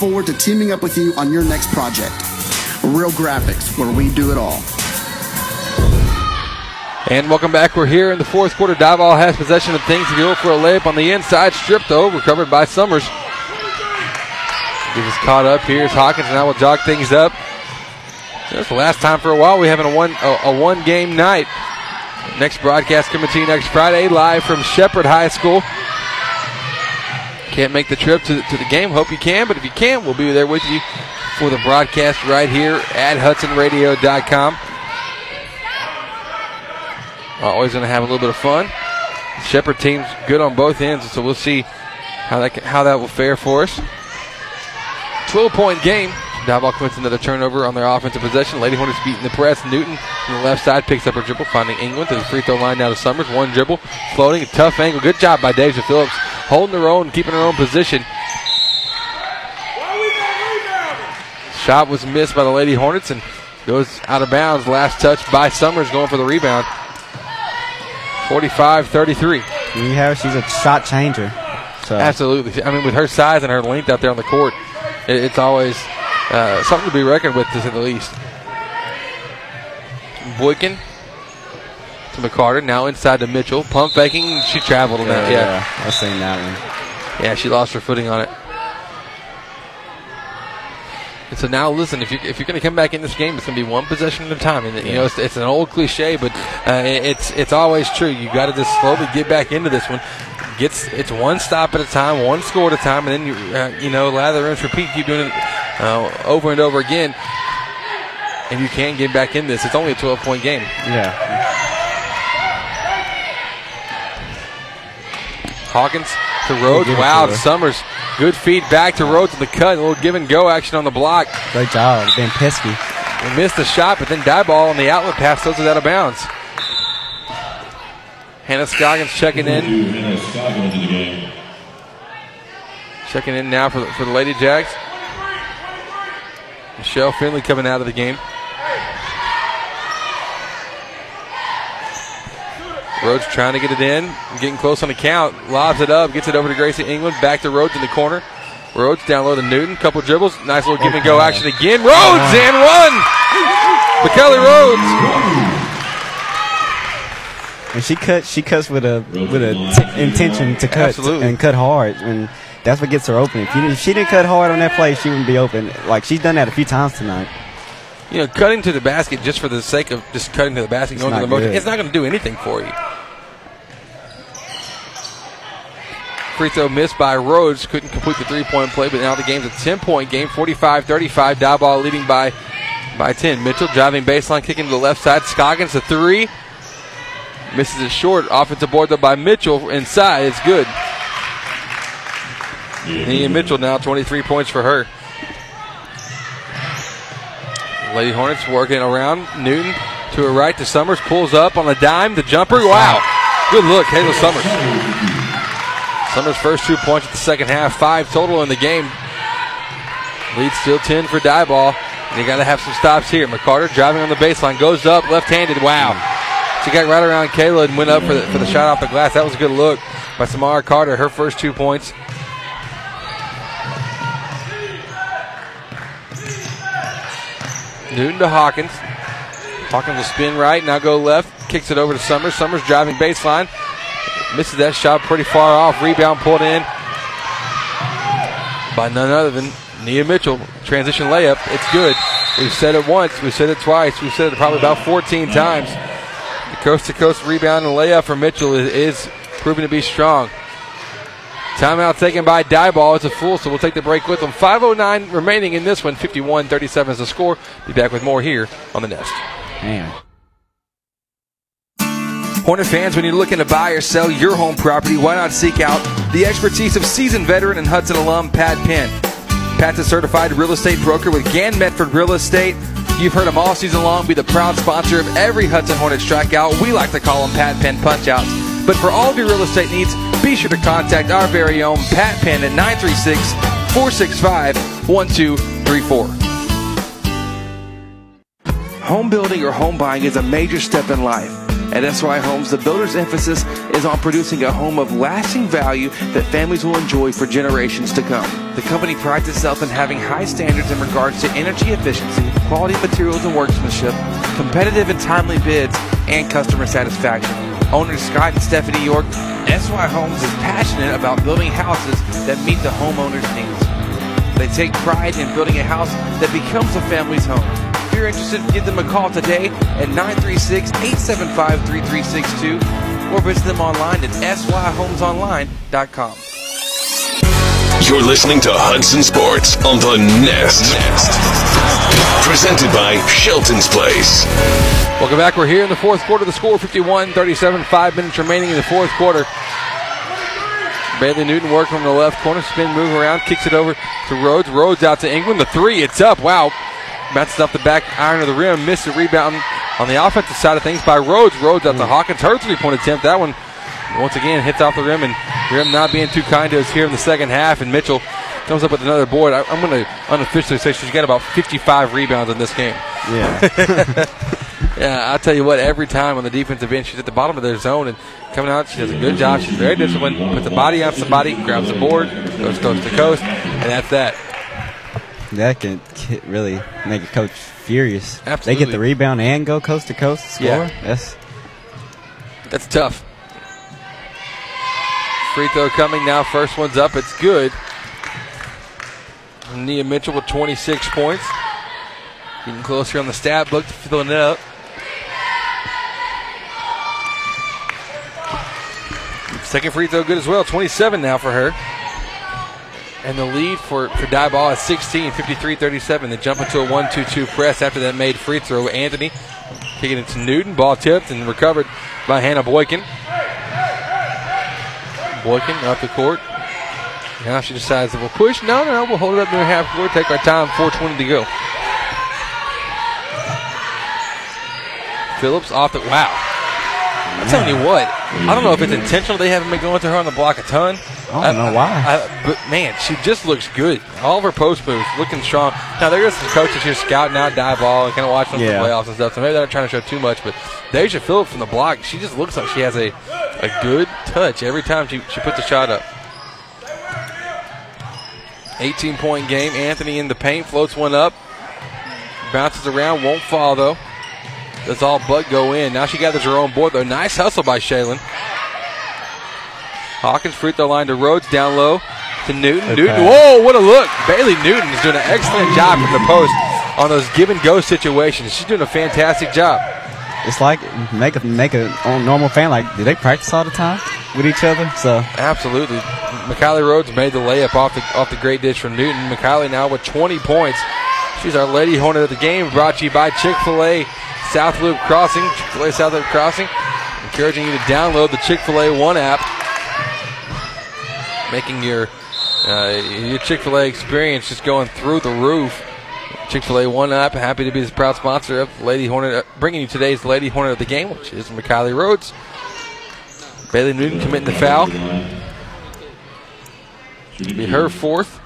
forward to teaming up with you on your next project. Real Graphics, where we do it all. And welcome back. We're here in the fourth quarter. Diboll has possession of things to go for a layup on the inside. Stripped though, recovered by Summers. He was caught up. Here's Hawkins. Now we'll jog things up. That's the last time for a while. We having a one a, a one game night. Next broadcast coming to you next Friday, live from Shepherd High School. Can't make the trip to, to the game. Hope you can, but if you can, we'll be there with you for the broadcast right here at HudsonRadio.com. Always going to have a little bit of fun. Shepherd team's good on both ends, so we'll see how that how that will fare for us. 12 point game. Diboll commits another turnover on their offensive possession. Lady Hornets beating the press. Newton from the left side picks up her dribble, finding England to the free throw line now to Summers. One dribble, floating, a tough angle. Good job by Deja Phillips, holding their own, keeping their own position. Shot was missed by the Lady Hornets and goes out of bounds. Last touch by Summers going for the rebound. 45 33. You have she's a shot changer. So Absolutely. I mean, with her size and her length out there on the court, it's always uh, something to be reckoned with, to say the least. Boykin to McCarter, now inside to Mitchell. Pump faking. She traveled on that. yeah, Yeah. I've seen that one. Yeah, she lost her footing on it. And so now, listen, if you're, if you're going to come back in this game, it's going to be one possession at a time. And you know, it's, it's an old cliche, but uh, it's it's always true. You got to just slowly get back into this one. Gets it's one stop at a time, one score at a time, and then you uh, you know lather, rinse, repeat. Keep doing it uh, over and over again. and you can get back in this. It's only a 12 point game. Yeah. Hawkins to Rhodes. Wow, to. Summers. Good feed back to Rhodes in the cut. A little give and go action on the block. Great job. Being pesky. They missed the shot, but then Diboll on the outlet pass throws it out of bounds. Hannah Scoggins checking in. Hannah Scoggins in the game. Checking in now for the, for the Lady Jacks. Michelle Finley coming out of the game. Rhodes trying to get it in, getting close on the count, lobs it up, gets it over to Gracie England, back to Rhodes in the corner. Rhodes down low to Newton, couple dribbles, nice little give and go action again. Rhodes and one! McKelly Rhodes! And she cut. She cuts with a with a t- intention to cut Absolutely. and cut hard, and that's what gets her open. If, you, if she didn't cut hard on that play, she wouldn't be open. Like she's done that a few times tonight. You know, cutting to the basket just for the sake of just cutting to the basket, It's going to not the motion, good. it's not going to do anything for you. Free throw missed by Rhodes. Couldn't complete the three point play, but now the game's a 10 point game 45 35. Diboll leading by, by 10. Mitchell driving baseline, kicking to the left side. Scoggins a three. Misses it short. Offensive board though by Mitchell inside. It's good. Nia Mitchell now 23 points for her. Lady Hornets working around. Newton to her right to Summers. Pulls up on a dime. The jumper. Wow. Good look. Kayla Summers. Summers' first two points at the second half. Five total in the game. Lead still 10 for Diboll. And you got to have some stops here. McCarter driving on the baseline. Goes up left handed. Wow. She got right around Kayla and went up for the, for the shot off the glass. That was a good look by Samara Carter. Her first two points. Newton to Hawkins. Hawkins will spin right, now go left, kicks it over to Summers. Summers driving baseline. Misses that shot pretty far off. Rebound pulled in by none other than Nia Mitchell. Transition layup. It's good. We've said it once, we've said it twice, we've said it probably about 14 times. The coast to coast rebound and layup for Mitchell is, is proving to be strong. Timeout taken by Diboll. It's a full, so we'll take the break with them. 5.09 remaining in this one. 51 37 is the score. Be back with more here on the Nest. Man. Hornet fans, when you're looking to buy or sell your home property, why not seek out the expertise of seasoned veteran and Hudson alum Pat Penn? Pat's a certified real estate broker with Gann Medford Real Estate. You've heard him all season long be the proud sponsor of every Hudson Hornet strikeout. We like to call them Pat Penn punchouts. But for all of your real estate needs, be sure to contact our very own Pat Penn at 936 465 1234. Home building or home buying is a major step in life. At SY Homes, the builder's emphasis is on producing a home of lasting value that families will enjoy for generations to come. The company prides itself in having high standards in regards to energy efficiency, quality materials and workmanship, competitive and timely bids, and customer satisfaction. Owners Scott and Stephanie York, SY Homes is passionate about building houses that meet the homeowner's needs. They take pride in building a house that becomes a family's home. If you're interested, give them a call today at 936-875-3362 or visit them online at syhomesonline.com. You're listening to Hudson Sports on the Nest. Nest. Presented by Shelton's Place. Welcome back. We're here in the fourth quarter. The score 51 37, five minutes remaining in the fourth quarter. Bailey Newton working from the left corner, spin move around, kicks it over to Rhodes. Rhodes out to England. The three, it's up. Wow. Bounces off the back iron of the rim, missed the rebound on the offensive side of things by Rhodes. Rhodes out to hmm. Hawkins. Her three point attempt. That one, once again, hits off the rim, and rim not being too kind to us here in the second half. And Mitchell comes up with another board. I, I'm going to unofficially say she's got about 55 rebounds in this game. Yeah. Yeah, I'll tell you what, every time on the defensive end, she's at the bottom of their zone and coming out, she does a good job. She's very disciplined, puts the body on somebody, grabs the board, goes coast to coast, and that's that. That can really make a coach furious. Absolutely. They get the rebound and go coast to coast score. Yeah. That's That's tough. Free throw coming now. First one's up. It's good. Nia Mitchell with 26 points. Getting closer on the stat book to filling it up. Second free throw good as well. 27 now for her. And the lead for, for Diboll is 16, 53 37. They jump into a 1 2 2 press after that made free throw. Anthony kicking it to Newton. Ball tipped and recovered by Hannah Boykin. Boykin up the court. Now she decides that we'll push. No, no, no. We'll hold it up near half court. Take our time. 4.20 to go. Phillips off the. Wow. I'm telling you what. I don't know if it's intentional they haven't been going to her on the block a ton. I don't know why. I- but man, she just looks good. All of her post moves looking strong. Now there are some coaches here scouting out Diboll and kind of watching Yeah. for playoffs and stuff. So maybe they're not trying to show too much. But Deja Phillips from the block, she just looks like she has a a good touch every time she she puts a shot up. 18 point game. Anthony in the paint floats one up, bounces around, won't fall though. Does all but go in. Now she gathers her own board though. Nice hustle by Shaylin. Hawkins free throw line to Rhodes down low to Newton. Good Newton, whoa, what a look! Bailey Newton is doing an excellent job from the post on those give and go situations. She's doing a fantastic job. It's like make a make a normal fan. Like, do they practice all the time with each other? So Absolutely. McKiley Rhodes made the layup off the off the great dish from Newton. McKiley now with 20 points. She's our Lady Hornet of the game. Brought to you by Chick Fil A South Loop Crossing. Chick Fil A South Loop Crossing. Encouraging you to download the Chick Fil A One app, making your uh, your Chick Fil A experience just going through the roof. Chick Fil A One app. Happy to be the proud sponsor of Lady Hornet, uh, bringing you today's Lady Hornet of the game, which is McKiley Rhodes. Bailey Newton committing the foul. Be her fourth.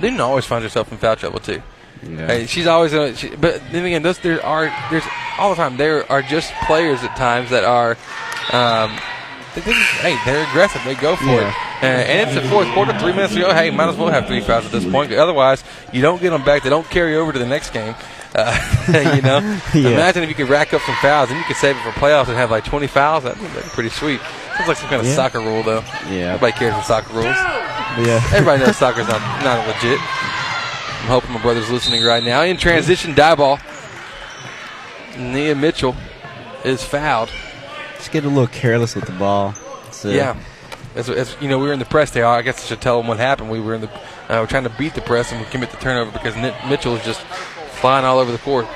Newton always finds herself in foul trouble too. Yeah. Hey, she's always gonna. She, but then again, those there are there's all the time there are just players at times that are. Um, they, they, hey, they're aggressive. They go for Yeah. it. Uh, and it's the fourth quarter, three minutes to go. Hey, might as well have three fouls at this point. Otherwise, you don't get them back. They don't carry over to the next game. Uh, you know, Yeah. imagine if you could rack up some fouls, and you could save it for playoffs and have like 20 fouls. That'd be pretty sweet. Sounds like some kind of Yeah. soccer rule, though. Yeah. Nobody cares for soccer rules. yeah, Everybody knows soccer's not, not legit. I'm hoping my brother's listening right now. In transition, Diboll. Nia Mitchell is fouled. just get a little careless with the ball. So, Yeah. As, as you know, we were in the press there. I guess I should tell them what happened. We were in the, uh, we're trying to beat the press and we commit the turnover because Mitchell is just flying all over the court.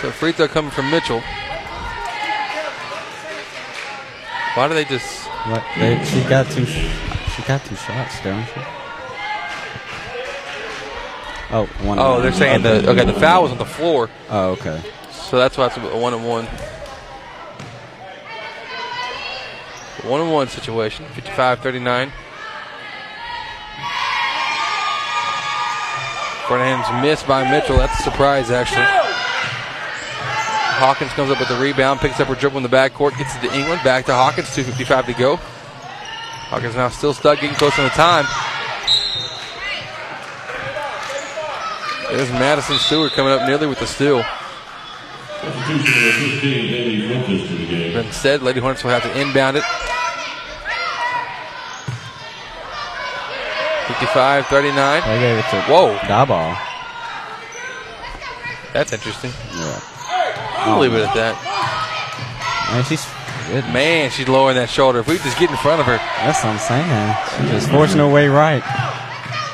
So free throw coming from Mitchell. Why do they just? What, they, she got two. She got two shots, don't she? Oh, one. Oh, they're saying the okay. The foul was on the floor. Oh, okay. So that's why it's a one and one. One and one situation. 55 39. Front missed by Mitchell. That's a surprise, actually. Hawkins comes up with the rebound, picks up her dribble in the backcourt, gets it to England. Back to Hawkins, 2.55 to go. Hawkins now still stuck, getting close on the time. There's Madison Stewart coming up nearly with the steal. Substitution number 15, Haley Lucas to the game. Instead, Lady Hornets will have to inbound it. 55 39. They gave it to Whoa. Diboll. That's interesting. Yeah. I'll leave it at that. Man, she's good. Man, she's lowering that shoulder. If we just get in front of her, That's what I'm saying. She's just forcing her way right.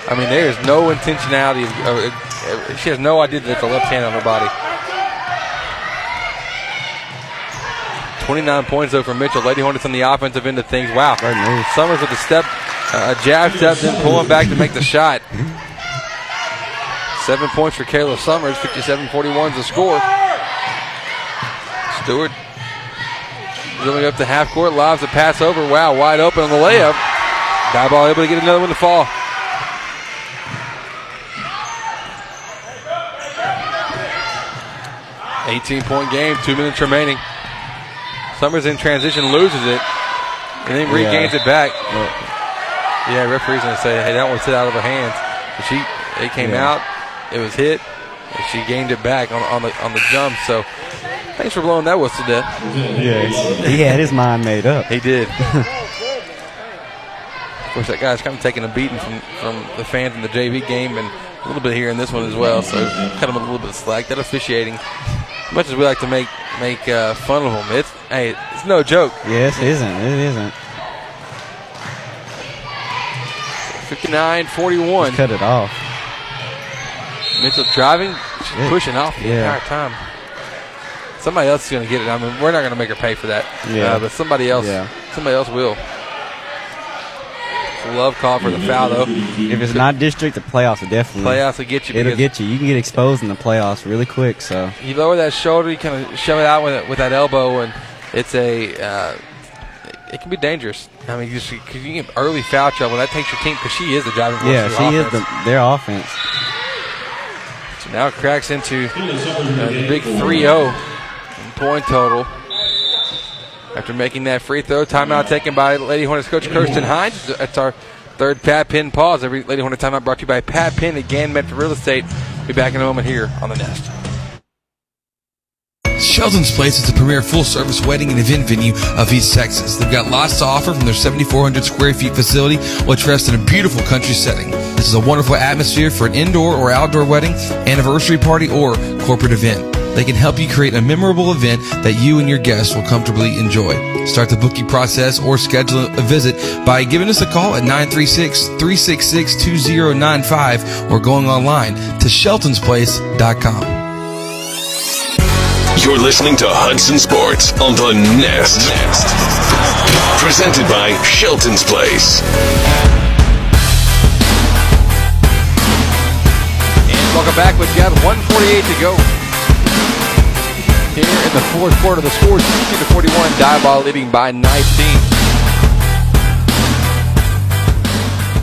I mean, there is no intentionality. Of, of- she has no idea that it's a left hand on her body. 29 points though for Mitchell. Lady Hornets on the offensive end of things. Wow. Summers with a step, uh, a jab step, then pulling back to make the shot. Seven points for Kayla Summers. 57-41 is the score. Stewart dribbling up to half court, lobs a pass over. Wow, wide open on the layup. Diboll able to get another one to fall. Eighteen point game, two minutes remaining. Summers in transition loses it, and then regains Yeah. it back. Yeah, referee's gonna say, "Hey, that one slid out of her hands." But she, it came Yeah. out, it was hit, and she gained it back on, on the on the jump. So, thanks for blowing that whistle, dead. Yeah, he had his mind made up. He did. of course, that guy's kind of taking a beating from, from the fans in the JV game and a little bit here in this one as well. So, cut him a little bit of slack. That officiating as much as we like to make make uh, fun of them, it's hey, it's no joke. Yes, it isn't. It isn't. 59-41. Just cut it off. Mitchell driving, Yeah. pushing off the Yeah. entire time. Somebody else is going to get it. I mean, we're not going to make her pay for that. Yeah. Uh, but somebody else, Yeah. somebody else will. It's a love call for the foul though. If it's not district, the playoffs will definitely. Playoffs will get you It'll get you. You can get exposed in the playoffs really quick. So You lower that shoulder, you kind of shove it out with, it, with that elbow, and it's a. Uh, it can be dangerous. I mean, you, just, you get early foul trouble. That takes your team because she is the driving force. yeah, she your is the their offense. So now it cracks into uh, the big 3-0 in point total. After making that free throw, timeout taken by Lady Hornets coach Kirsten Hines. That's our third Pat Penn pause. Every Lady Hornet timeout brought to you by Pat Penn, again, Metro Real Estate. Be back in a moment here on the Nest. Shelton's Place is the premier full service wedding and event venue of East Texas. They've got lots to offer from their 7,400 square feet facility, which rests in a beautiful country setting. This is a wonderful atmosphere for an indoor or outdoor wedding, anniversary party, or corporate event. They can help you create a memorable event that you and your guests will comfortably enjoy. Start the booking process or schedule a visit by giving us a call at 936-366-2095 or going online to sheltonsplace.com. You're listening to Hudson Sports on the Nest. Presented by Shelton's Place. And welcome back. We've got 148 to go. Here in the fourth quarter, of the score is 60 to 41. Diboll leading by 19.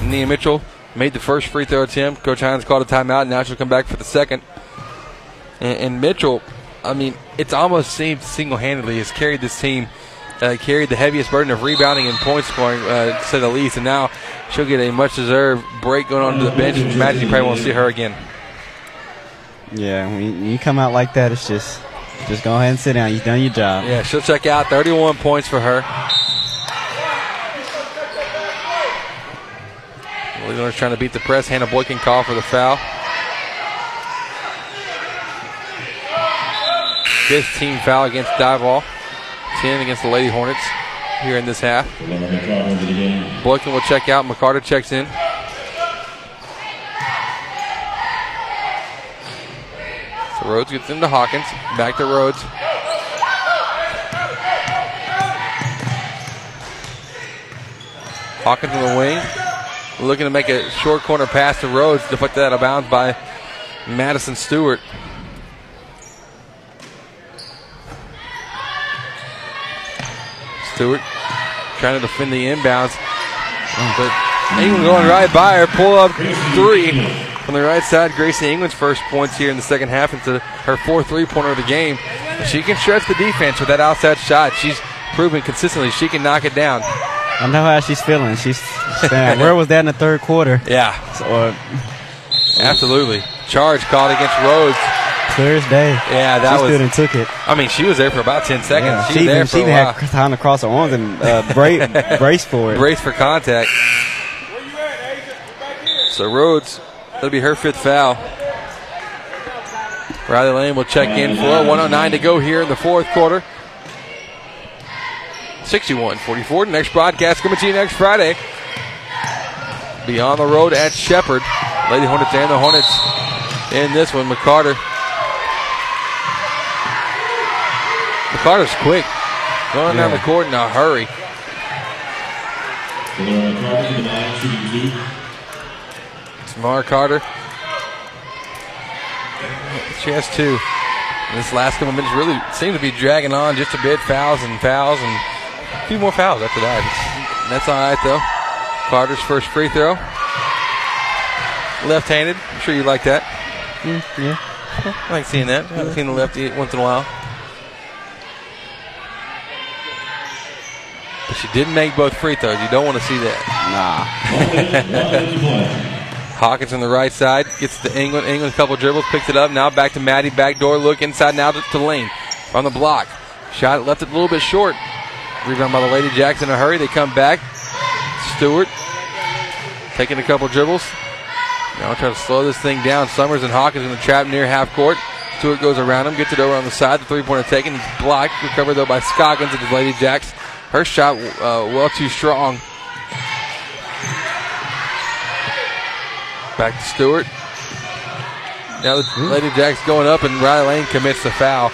Nia Mitchell made the first free throw attempt. Coach Hines called a timeout. Now she'll come back for the second. And, and Mitchell, I mean, it's almost seemed single-handedly has carried this team, uh, carried the heaviest burden of rebounding and point scoring, uh, to say the least. And now she'll get a much-deserved break going onto the bench. Imagine you probably won't see her again. Yeah, when you come out like that, it's just just go ahead and sit down. You've done your job. Yeah, she'll check out. 31 points for her. Wheeler's trying to beat the press. Hannah Boykin call for the foul. Fifth team foul against Diboll. 10 against the Lady Hornets here in this half. Boykin will check out. McCarter checks in. Rhodes gets into Hawkins. Back to Rhodes. Hawkins in the wing. Looking to make a short corner pass to Rhodes. Deflected out of bounds by Madison Stewart. Stewart trying to defend the inbounds. But England going right by her. Pull up three from the right side. Gracie England's first points here in the second half into her fourth three pointer of the game. She can stretch the defense with that outside shot. She's proven consistently she can knock it down. I know how she's feeling. She's saying, where was that in the third quarter? Yeah. Or Absolutely. Charge called against Rhodes. clear as day. Yeah, that she was. stood and took it. I mean, she was there for about 10 seconds. Yeah, she, she was there even, for she a even while. had time to cross her arms and uh, bra- brace for it. Brace for contact. So Rhodes, that'll be her fifth foul. Riley Lane will check in for 109 to go here in the fourth quarter. 61 44. Next broadcast coming to you next Friday. Be on the road at Shepherd. Lady Hornets and the Hornets in this one. McCarter. McCarter's quick. Going down the court in a hurry. Tamara Carter. She has two. And this last couple minutes really seems to be dragging on just a bit. Fouls and fouls and a few more fouls after that. It's- that's all right though. Carter's first free throw. Left-handed. I'm sure you like that. Mm, yeah. I like seeing that. I've seen the lefty once in a while. But she didn't make both free throws. You don't want to see that. Nah. Hawkins on the right side gets to England. England, couple dribbles, picks it up. Now back to Maddie. Backdoor look inside now to, to Lane on the block. Shot left it a little bit short. Rebound by the Lady Jacks in a hurry. They come back. Stewart taking a couple dribbles. Now try to slow this thing down. Summers and Hawkins in the trap near half court. Stewart goes around him, gets it over on the side. The three pointer taken, blocked, recovered though by Scoggins the Lady Jacks. Her shot uh, well too strong. Back to Stewart. Now the hmm. Lady Jacks going up, and Riley Lane commits the foul.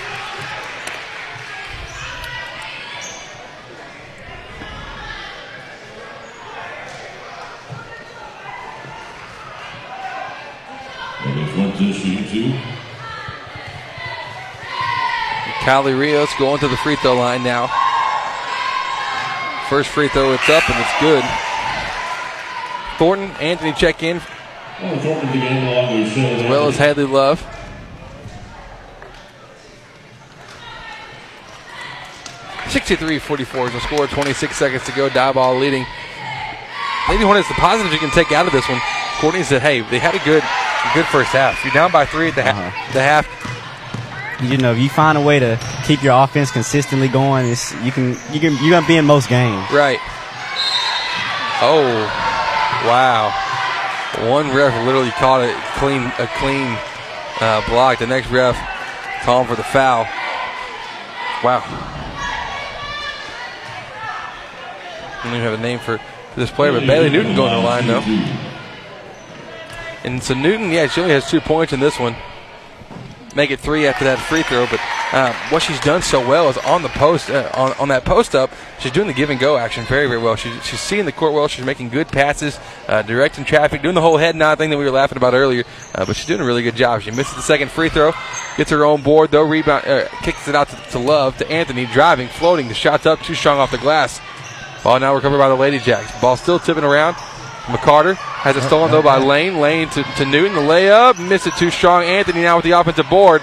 Callie Rios going to the free throw line now. First free throw, it's up and it's good. Thornton, Anthony check in, as well as Hadley Love. Sixty-three forty-four is the score. 26 seconds to go. Diboll leading. Lady Hornets, the positives you can take out of this one. Courtney said, "Hey, they had a good, good first half. You're down by three at the, ha- uh-huh. the half. You know, if you find a way to keep your offense consistently going, it's, you can you can you're gonna be in most games. Right. Oh, wow! One ref literally caught it clean, a clean uh, block. The next ref calling for the foul. Wow. I don't even have a name for this player, but Bailey Newton going to the line though. And so Newton, yeah, she only has two points in this one. Make it three after that free throw, but uh, what she's done so well is on the post, uh, on, on that post up, she's doing the give and go action very, very well. She, she's seeing the court well. She's making good passes, uh, directing traffic, doing the whole head nod thing that we were laughing about earlier. Uh, but she's doing a really good job. She misses the second free throw, gets her own board though, rebound, uh, kicks it out to, to Love to Anthony, driving, floating. The shot's up, too strong off the glass. Ball now recovered by the Lady Jacks. Ball still tipping around. McCarter has it uh, stolen though uh, by uh. Lane. Lane to, to Newton. The layup. Missed it too strong. Anthony now with the offensive board.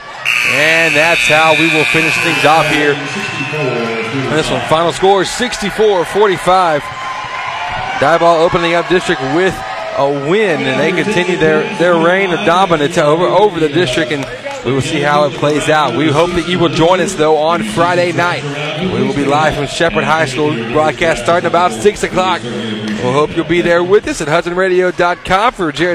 And that's how we will finish things off here. And this one, final score 64 45. Diboll opening up district with a win, and they continue their, their reign of dominance over, over the district. And we will see how it plays out. We hope that you will join us, though, on Friday night. We will be live from Shepherd High School, broadcast starting about 6 o'clock. We'll hope you'll be there with us at HudsonRadio.com for Jared